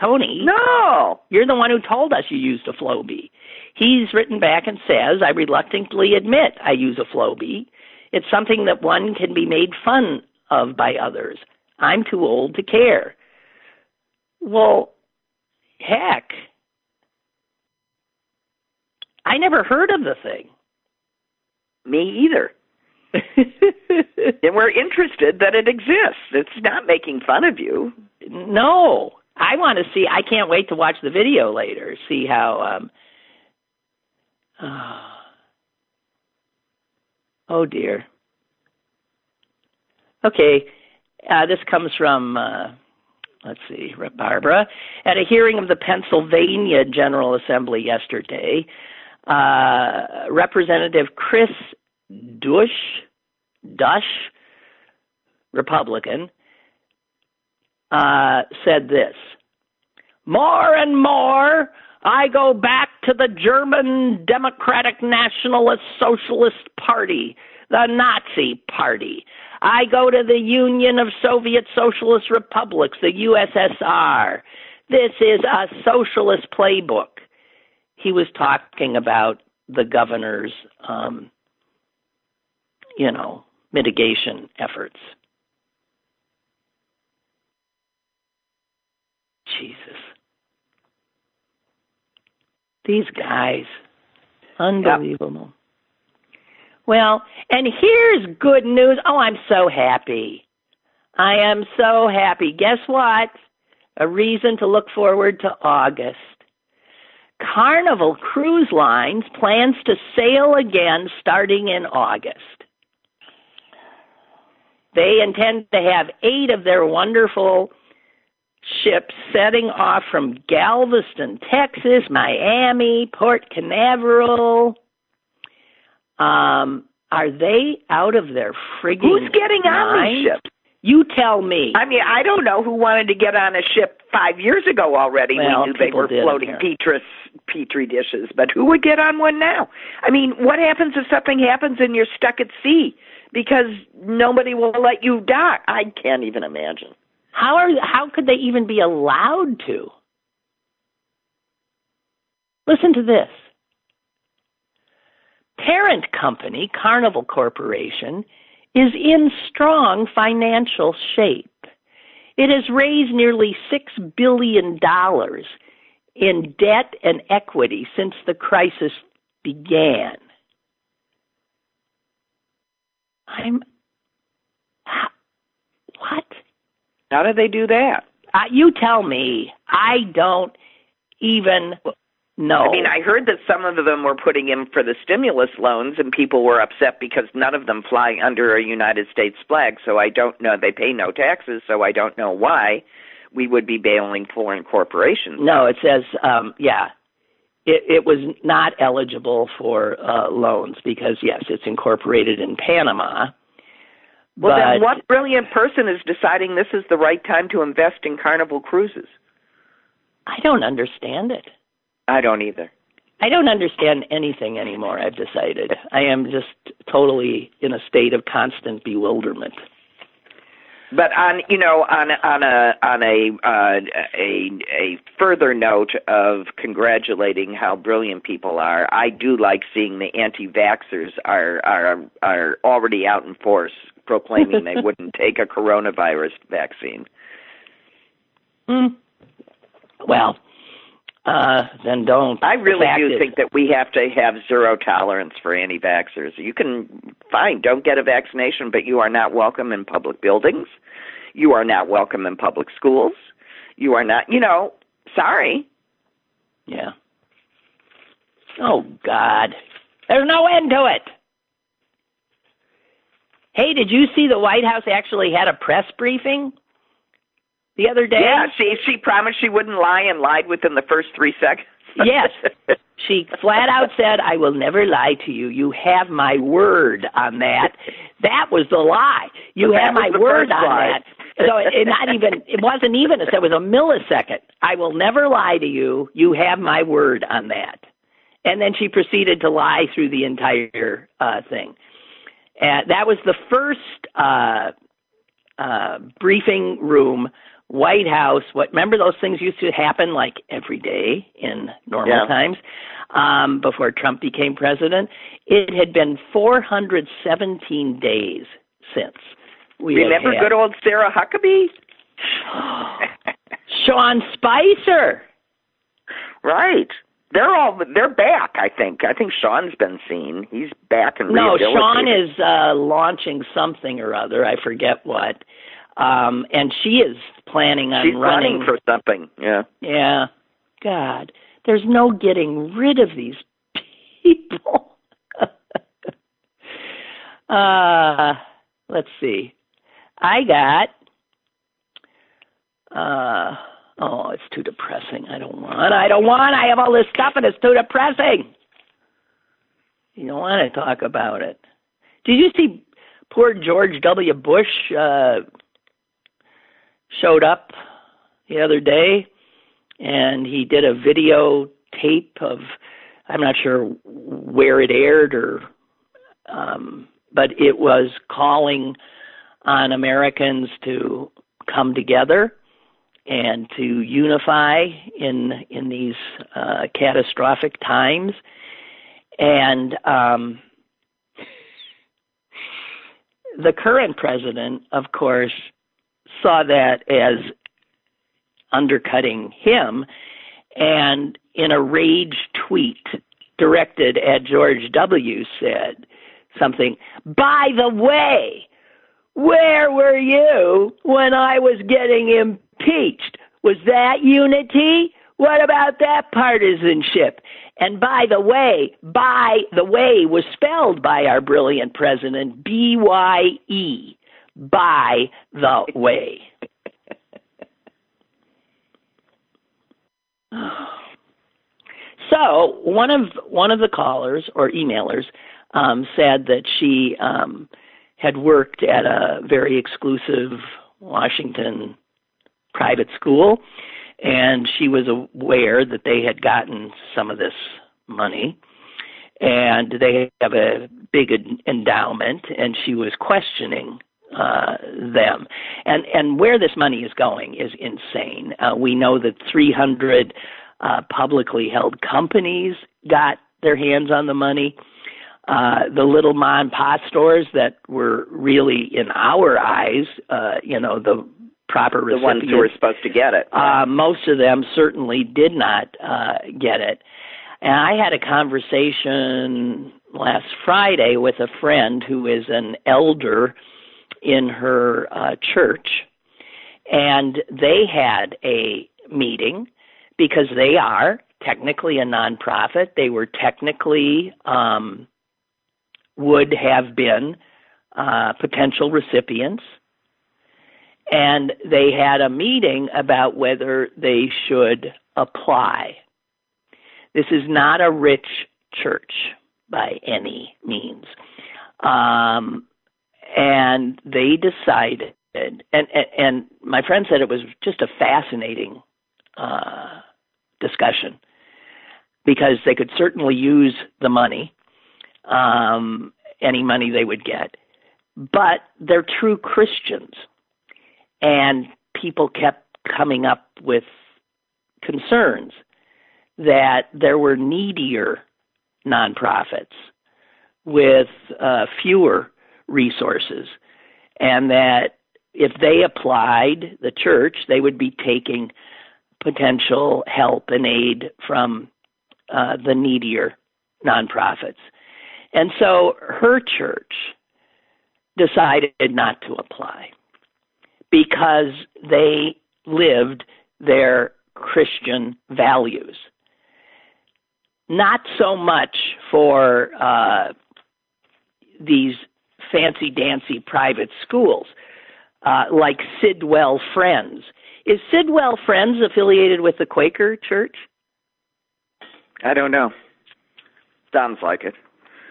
Tony. No, You're the one who told us you used a Flowbee. He's written back and says, I reluctantly admit I use a Flowbee. It's something that one can be made fun of by others. I'm too old to care. Well, heck. I never heard of the thing. me either. And we're interested that it exists. It's not making fun of you. no. I want to see I can't wait to watch the video later, see how um Oh dear. Okay, uh, this comes from, uh, let's see, Barbara. At a hearing of the Pennsylvania General Assembly yesterday, uh, Representative Cris Dush, Dush, Republican, uh, said this More and more, I go back to the German Democratic Nationalist Socialist Party, the Nazi Party. I go to the Union of Soviet Socialist Republics, the USSR. This is a socialist playbook. He was talking about the governor's, um, you know, mitigation efforts. Jesus. These guys. Unbelievable. Well, and here's good news. Oh, I'm so happy. I am so happy. Guess what? A reason to look forward to August. Carnival Cruise Lines plans to sail again starting in August. They intend to have eight of their wonderful ships setting off from Galveston, Texas, Miami, Port Canaveral. Um, are they out of their frigging Who's getting on mind? these ships? You tell me. I mean, I don't know who wanted to get on a ship five years ago already. Well, we knew they were did, floating. Petrus petri dishes, but who would get on one now? I mean, what happens if something happens and you're stuck at sea because nobody will let you dock? I can't even imagine. How are how could they even be allowed to? Listen to this. Parent company Carnival Corporation is in strong financial shape. It has raised nearly 6 billion dollars in debt and equity since the crisis began. I'm what? How did they do that? Uh, you tell me. I don't even know. I mean, I heard that some of them were putting in for the stimulus loans, and people were upset because none of them fly under a United States flag. So I don't know. They pay no taxes, so I don't know why we would be bailing foreign corporations. no, it says, um, yeah, it, it was not eligible for uh, loans because yes, it's incorporated in Panama. Well, but then what brilliant person is deciding this is the right time to invest in Carnival cruises? I don't understand it. I don't either. I don't understand anything anymore. I've decided I am just totally in a state of constant bewilderment. But on you know on on a on a uh, a a further note of congratulating how brilliant people are, I do like seeing the anti-vaxxers are are are already out in force proclaiming they wouldn't take a coronavirus vaccine. Hmm. Well, uh, then don't. I really do is- think that we have to have zero tolerance for anti-vaxxers. You can fine, don't get a vaccination, but you are not welcome in public buildings. You are not welcome in public schools. You are not, you know, sorry. Yeah. Oh God, there's no end to it. Hey, did you see the White House actually had a press briefing the other day? Yeah, she she promised she wouldn't lie and lied within the first three seconds. Yes. She flat out said, I will never lie to you. You have my word on that. That was the lie. You have my word on lie. that. So it, it not even it wasn't even a it was a millisecond. I will never lie to you. You have my word on that. And then she proceeded to lie through the entire uh thing. And that was the first uh uh briefing room White House, what remember those things used to happen like every day in normal Yeah. times um, before Trump became president? It had been 417 days since we Remember good old Sarah Huckabee? Sean Spicer. Right. They're all they're back, I think. I think Sean's been seen. He's back and No. Sean is uh, launching something or other. I forget what. Um, and she is planning on She's running running for something. Yeah. Yeah. God, there's no getting rid of these people. uh, let's see. I got uh oh, it's too depressing. I don't want. I don't want. I have all this stuff and it's too depressing. You don't want to talk about it. Did you see poor George W. Bush uh showed up the other day and he did a video tape of I'm not sure where it aired or um but it was calling on Americans to come together and to unify in in these uh catastrophic times. And um the current president of course saw that as undercutting him and in a rage tweet directed at George W. said something by the way where were you when I was getting impeached? Was that unity? What about that partisanship? And by the way by the way was spelled by our brilliant president B Y E by the way. So one of one of the callers or emailers um, said that she um, had worked at a very exclusive Washington private school, and she was aware that they had gotten some of this money, and they have a big endowment, and she was questioning uh, them. And and where this money is going is insane. Uh, we know that 300 uh, publicly held companies got their hands on the money. Uh, the little mom and pop stores that were really, in our eyes, uh, you know, the proper the ones who were supposed to get it. Uh, most of them certainly did not uh, get it. And I had a conversation last Friday with a friend who is an elder in her uh, church, and they had a meeting because they are technically a nonprofit. They were technically um, would have been uh, potential recipients and they had a meeting about whether they should apply. This is not a rich church by any means. Um, and they decided, and, and, and my friend said it was just a fascinating uh, discussion because they could certainly use the money, um, any money they would get, but they're true Christians. And people kept coming up with concerns that there were needier nonprofits with uh, fewer resources, and that if they applied the church, they would be taking potential help and aid from uh, the needier nonprofits. And so her church decided not to apply because they lived their Christian values. Not so much for uh, these fancy dancy private schools uh, like Sidwell Friends. Is Sidwell Friends affiliated with the Quaker Church? I don't know. Sounds like it.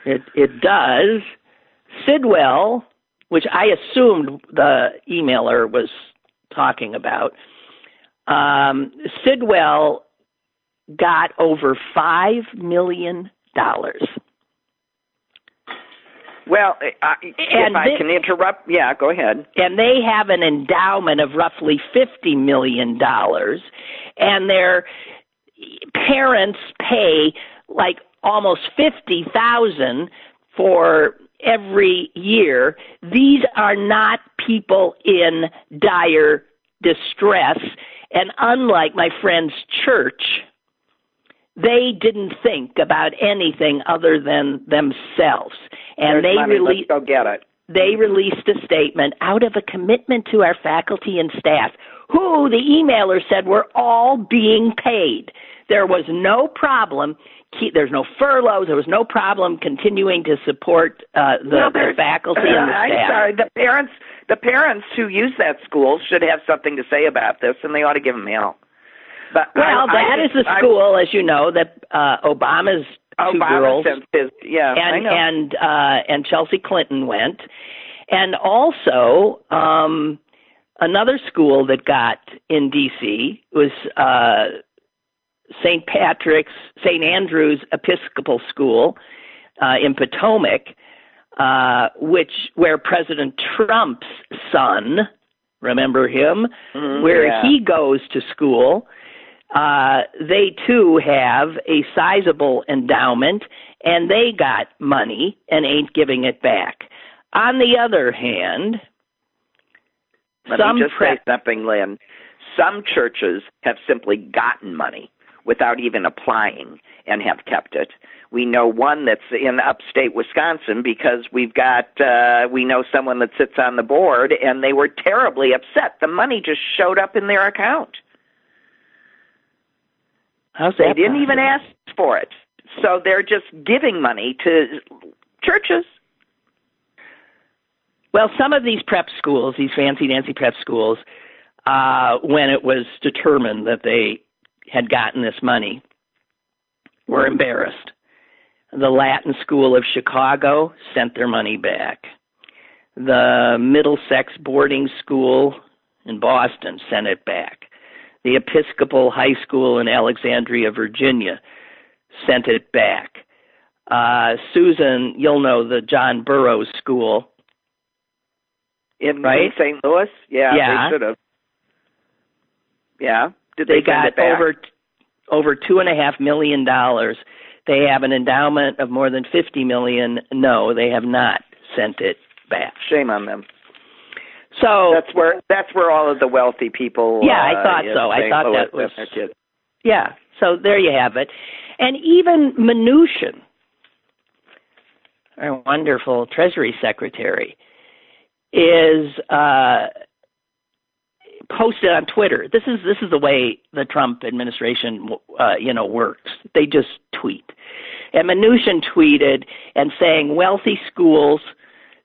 It it does. Sidwell which I assumed the emailer was talking about, um, Sidwell got over five million dollars. Well, I, if I can interrupt, yeah, go ahead. And they have an endowment of roughly fifty million dollars, and their parents pay like almost fifty thousand for every year. These are not people in dire distress. And unlike my friend's church, they didn't think about anything other than themselves. And There's they money. released go get it. They released a statement out of a commitment to our faculty and staff, who the emailer said were all being paid. There was no problem keep, there's no furloughs. There was no problem continuing to support uh, the, no, the faculty and the staff. I'm sorry, the parents, the parents who use that school should have something to say about this, and they ought to give them hell. But well, I, that I is the school, as you know, that uh, Obama's two Obama girls, his, yeah, and and uh, and Chelsea Clinton went, and also um, another school that got in D.C. was uh, St. Patrick's, St. Andrew's Episcopal School uh, in Potomac, uh, which where President Trump's son, remember him, mm, where yeah. he goes to school. Uh, they too have a sizable endowment, and they got money and ain't giving it back. On the other hand, Let me just pre- say something, Lynn. Some churches have simply gotten money without even applying and have kept it. We know one that's in upstate Wisconsin because we've got uh we know someone that sits on the board and they were terribly upset. The money just showed up in their account. How's they that didn't possible? even ask for it. So they're just giving money to churches. Well, some of these prep schools, these fancy dancy prep schools, uh, when it was determined that they had gotten this money, were embarrassed. The Latin School of Chicago sent their money back. The Middlesex Boarding School in Boston sent it back. The Episcopal High School in Alexandria, Virginia sent it back. Uh, Susan, you'll know the John Burroughs School. In, right? St. Louis? Yeah, Yeah. they should have. Yeah. Did they, they, got over over two and a half million dollars. They have an endowment of more than fifty million. No, they have not sent it back. Shame on them. So That's where that's where all of the wealthy people. Yeah, I uh, thought so. I thought Louis that was- sent their kids. yeah, so there you have it. And even Mnuchin, our wonderful Treasury Secretary, is uh, posted on Twitter. This is this is the way the Trump administration, uh, you know, works. They just tweet. And Mnuchin tweeted and saying wealthy schools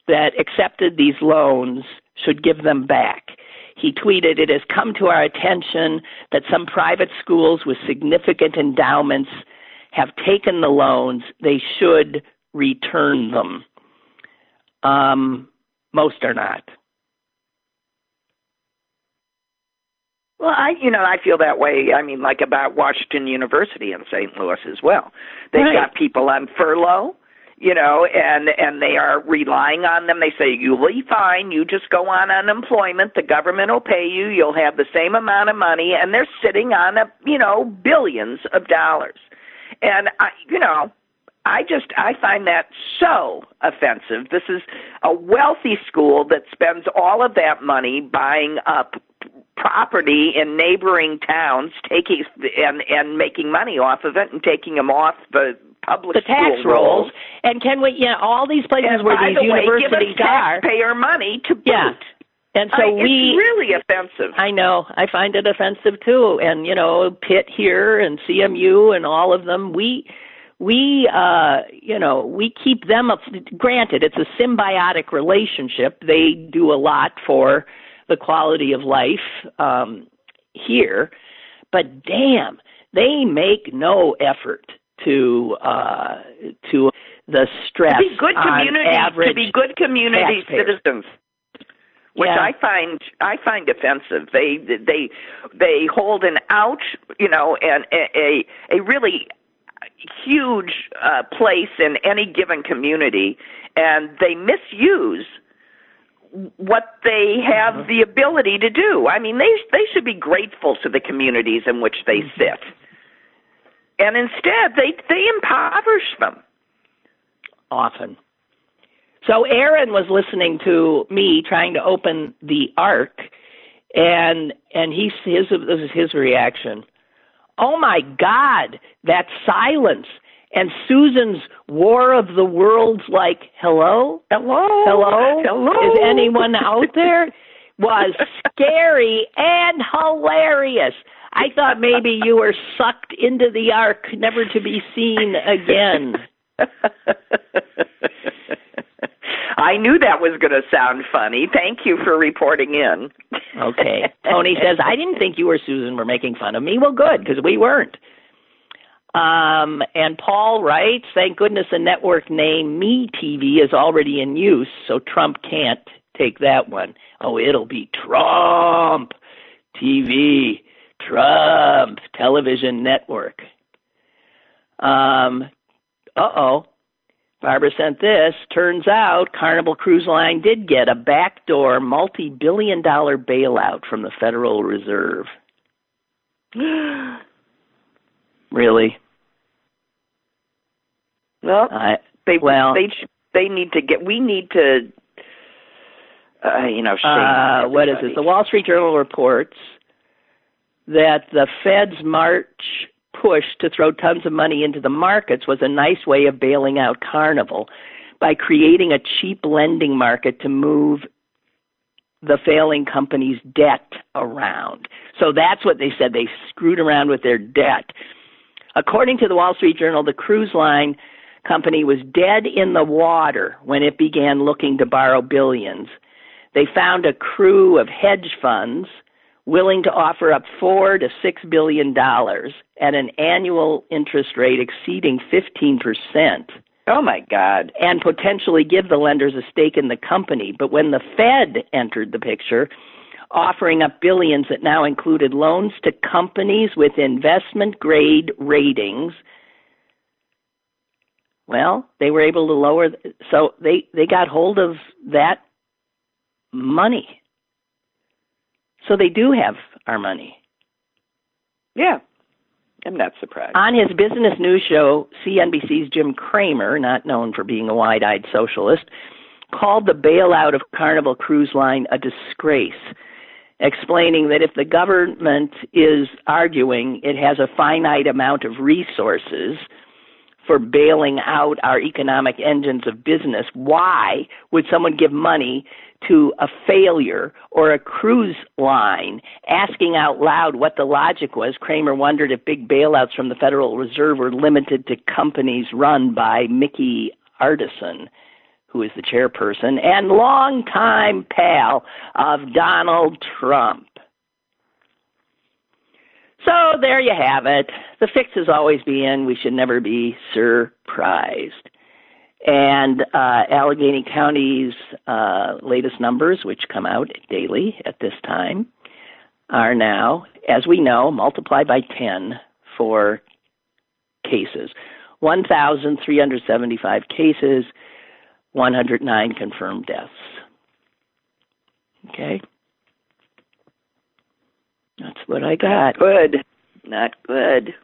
that accepted these loans should give them back. He tweeted, It has come to our attention that some private schools with significant endowments have taken the loans. They should return them. Um, most are not. Well, I you know I feel that way. I mean, like about Washington University in St. Louis as well. They've Right. got people on furlough, you know, and and they are relying on them. They say you'll be fine. You just go on unemployment. The government will pay you. You'll have the same amount of money, and they're sitting on a you know billions of dollars. And I, you know, I just I find that so offensive. This is a wealthy school that spends all of that money buying up property in neighboring towns, taking and and making money off of it and taking them off the public The tax school rolls. And can we, you know, all these places And where these the way, give universities us are. taxpayer money to boot. Yeah. And so I- we. it's really offensive. I know. I find it offensive too. And you know, Pitt here and CMU and all of them, we we uh you know, we keep them up granted it's a symbiotic relationship. They do a lot for the quality of life um here, but damn, they make no effort to uh to the stress to be good community to be good community taxpayers. citizens which Yeah. I find I find offensive. They they they hold an out, you know, and a a, a really huge uh, place in any given community, and they misuse what they have uh-huh. the ability to do. I mean, they they should be grateful to the communities in which they mm-hmm. sit, and instead they they impoverish them. often. So Aaron was listening to me trying to open the ark, and and he his this is his reaction. Oh my God, that silence! And Susan's War of the Worlds, like hello, Hello, hello, hello. is anyone out there? Was scary and hilarious. I thought maybe you were sucked into the ark, never to be seen again. I knew that was going to sound funny. Thank you for reporting in. Okay. Tony says, I didn't think you or Susan were making fun of me. Well, good, because we weren't. Um, and Paul writes, thank goodness the network name Me TV is already in use, so Trump can't take that one. Oh, it'll be Trump TV, Trump Television Network. Um, uh oh. Barbara sent this. Turns out Carnival Cruise Line did get a backdoor multi billion dollar bailout from the Federal Reserve. Really? Well, I they well- they they need to get. We need to. Uh, you know, shame uh, what is this? The Wall Street Journal reports that the Fed's March push to throw tons of money into the markets was a nice way of bailing out Carnival by creating a cheap lending market to move the failing company's debt around. So that's what they said. They screwed around with their debt. According to the Wall Street Journal, the cruise line company was dead in the water when it began looking to borrow billions. They found a crew of hedge funds willing to offer up four to six billion dollars at an annual interest rate exceeding 15 percent. Oh my God. And potentially give the lenders a stake in the company. But when the Fed entered the picture, offering up billions that now included loans to companies with investment grade ratings, well, they were able to lower so they they got hold of that money. So they do have our money. Yeah. I'm not surprised. On his business news show, CNBC's Jim Cramer, not known for being a wide eyed socialist, called the bailout of Carnival Cruise Line a disgrace, explaining that if the government is arguing it has a finite amount of resources for bailing out our economic engines of business, why would someone give money to a failure or a cruise line, asking out loud what the logic was. Cramer wondered if big bailouts from the Federal Reserve were limited to companies run by Micky Arison, who is the chairperson and longtime pal of Donald Trump. So there you have it. The fix is always be in. We should never be surprised. And uh, Allegheny County's uh, latest numbers, which come out daily at this time, are now, as we know, multiplied by 10 for cases. 1,375 cases, 109 confirmed deaths. Okay? That's what I got. Good. Not good.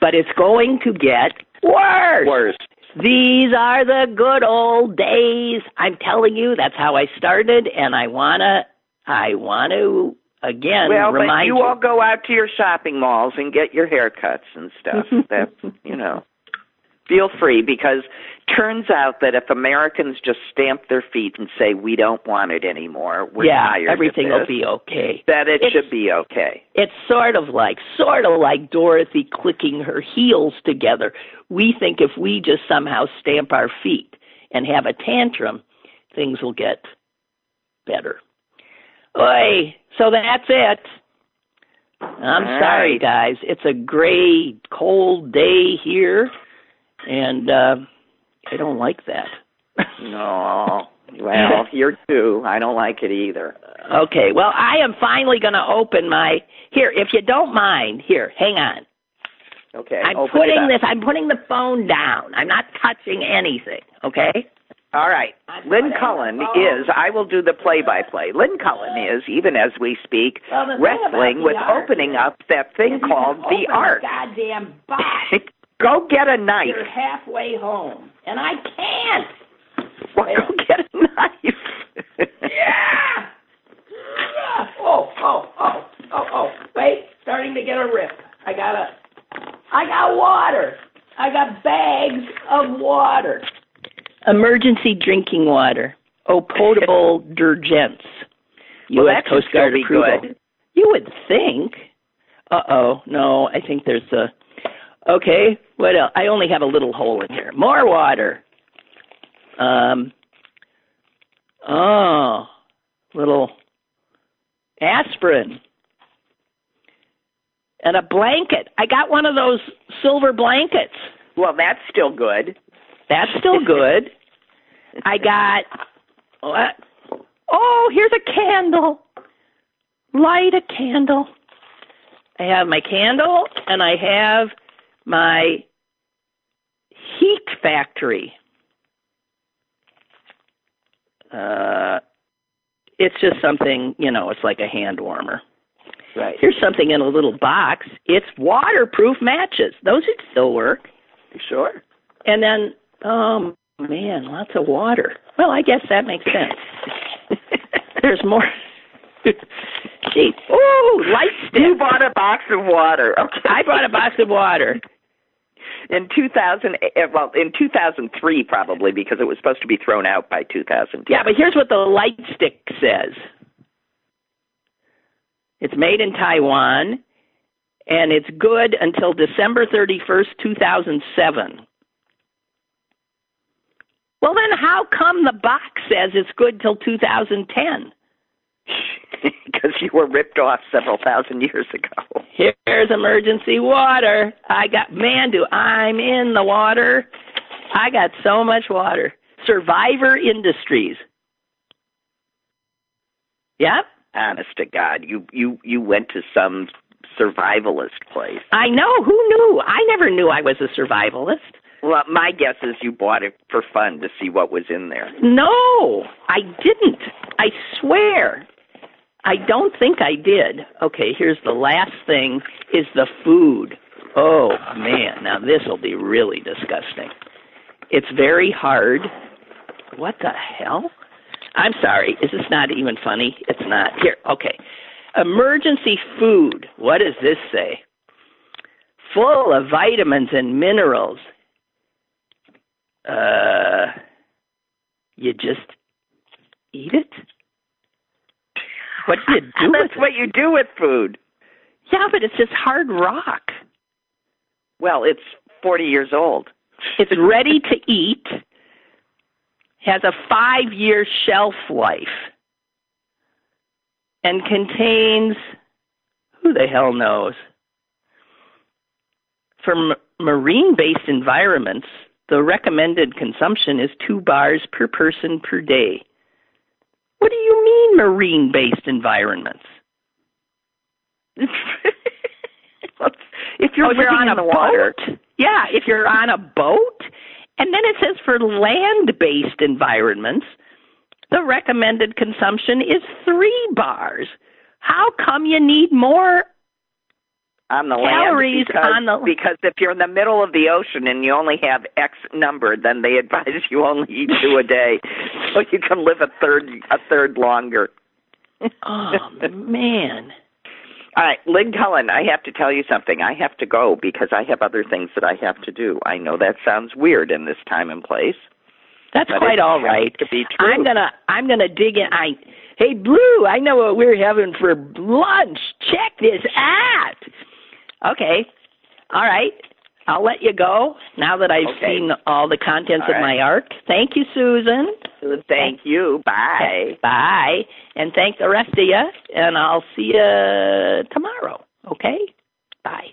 But it's going to get worse. Worse. These are the good old days. I'm telling you, that's how I started, and I wanna, I want to again well, remind but you, you. all go out to your shopping malls and get your haircuts and stuff. That's you know, feel free because turns out that if Americans just stamp their feet and say we don't want it anymore, we're yeah, tired everything of will be okay. that it It's- should be okay. It's sort of like, sort of like Dorothy clicking her heels together. We think if we just somehow stamp our feet and have a tantrum, things will get better. Oi, so that's it. I'm All sorry, right. guys. It's a gray, cold day here, and uh, I don't like that. No, well, you're too. I don't like it either. Okay, well, I am finally going to open my. Here, if you don't mind, here, hang on. Okay, I'm putting this. I'm putting the phone down. I'm not touching anything. Okay. All right. I'm Lynn Cullen is, I will do the play by play. Lynn Cullen is, even as we speak, Well, the thing about wrestling with Ark opening up that thing called the Ark. Goddamn box. Go get a knife. You're halfway home, and I can't. Well, go get a knife. Yeah. Oh, oh, oh, oh, oh. Wait, starting to get a rip. I got a. I got water. I got bags of water. Emergency drinking water. Oh, potable detergents. Well, U.S. that should Coast Guard approval. good. You would think. Uh oh. No, I think there's a. Okay. What else? I only have a little hole in here. More water. Um. Oh, little aspirin and a blanket. I got one of those silver blankets. well, that's still good. That's still good. I got what? Oh, here's a candle. Light a candle. I have my candle and I have my heat factory. Uh, it's just something, you know, it's like a hand warmer. Right. Here's something in a little box. It's waterproof matches. Those would still work. Sure. And then, oh man, lots of water. Well, I guess that makes sense. There's more. Gee, ooh, light stick. You bought a box of water. Okay. I bought a box of water. in 2000 eh, well in 2003 probably because it was supposed to be thrown out by 2000. Yeah, but here's what the light stick says. It's made in Taiwan, and it's good until December 31st, 2007. Well, then how come the box says it's good till 2010? Because you were ripped off several thousand years ago. Here's emergency water. I got, man, do I'm in the water. I got so much water. Survivor Industries. Yep. Honest to God, you you you went to some survivalist place. I know. Who knew? I never knew I was a survivalist. Well, my guess is you bought it for fun to see what was in there. No, I didn't. I swear. I don't think I did. Okay, here's the last thing is the food. Oh man, now this will be really disgusting. It's very hard. What the hell? I'm sorry. Is this not even funny? It's not. Here, okay. Emergency food. What does this say? Full of vitamins and minerals. Uh, you just eat it? What do you do That's what you do with food. Yeah, but it's just hard rock. Well, it's 40 years old. It's ready to eat. Has a five year shelf life. And contains, who the hell knows? For m- marine based environments, the recommended consumption is two bars per person per day. What do you mean, marine based environments? if you're, oh, you're on a water. boat. Yeah, if you're on a boat. And then it says for land based environments, the recommended consumption is three bars. How come you need more on the calories land because, on the because if you're in the middle of the ocean and you only have X number, then they advise you only eat two a day, so you can live a third a third longer. oh man. All right, Lynn Cullen, I have to tell you something. I have to go because I have other things that I have to do. I know that sounds weird in this time and place. That's quite all right. To be true. I'm gonna I'm gonna dig in. I hey Blue, I know what we're having for lunch. Check this out. Okay. All right. I'll let you go now that I've Okay. seen all the contents All of my ark. Thank you, Susan. Thank you. Bye. Bye. And thank the rest of you. And I'll see you tomorrow. Okay? Bye.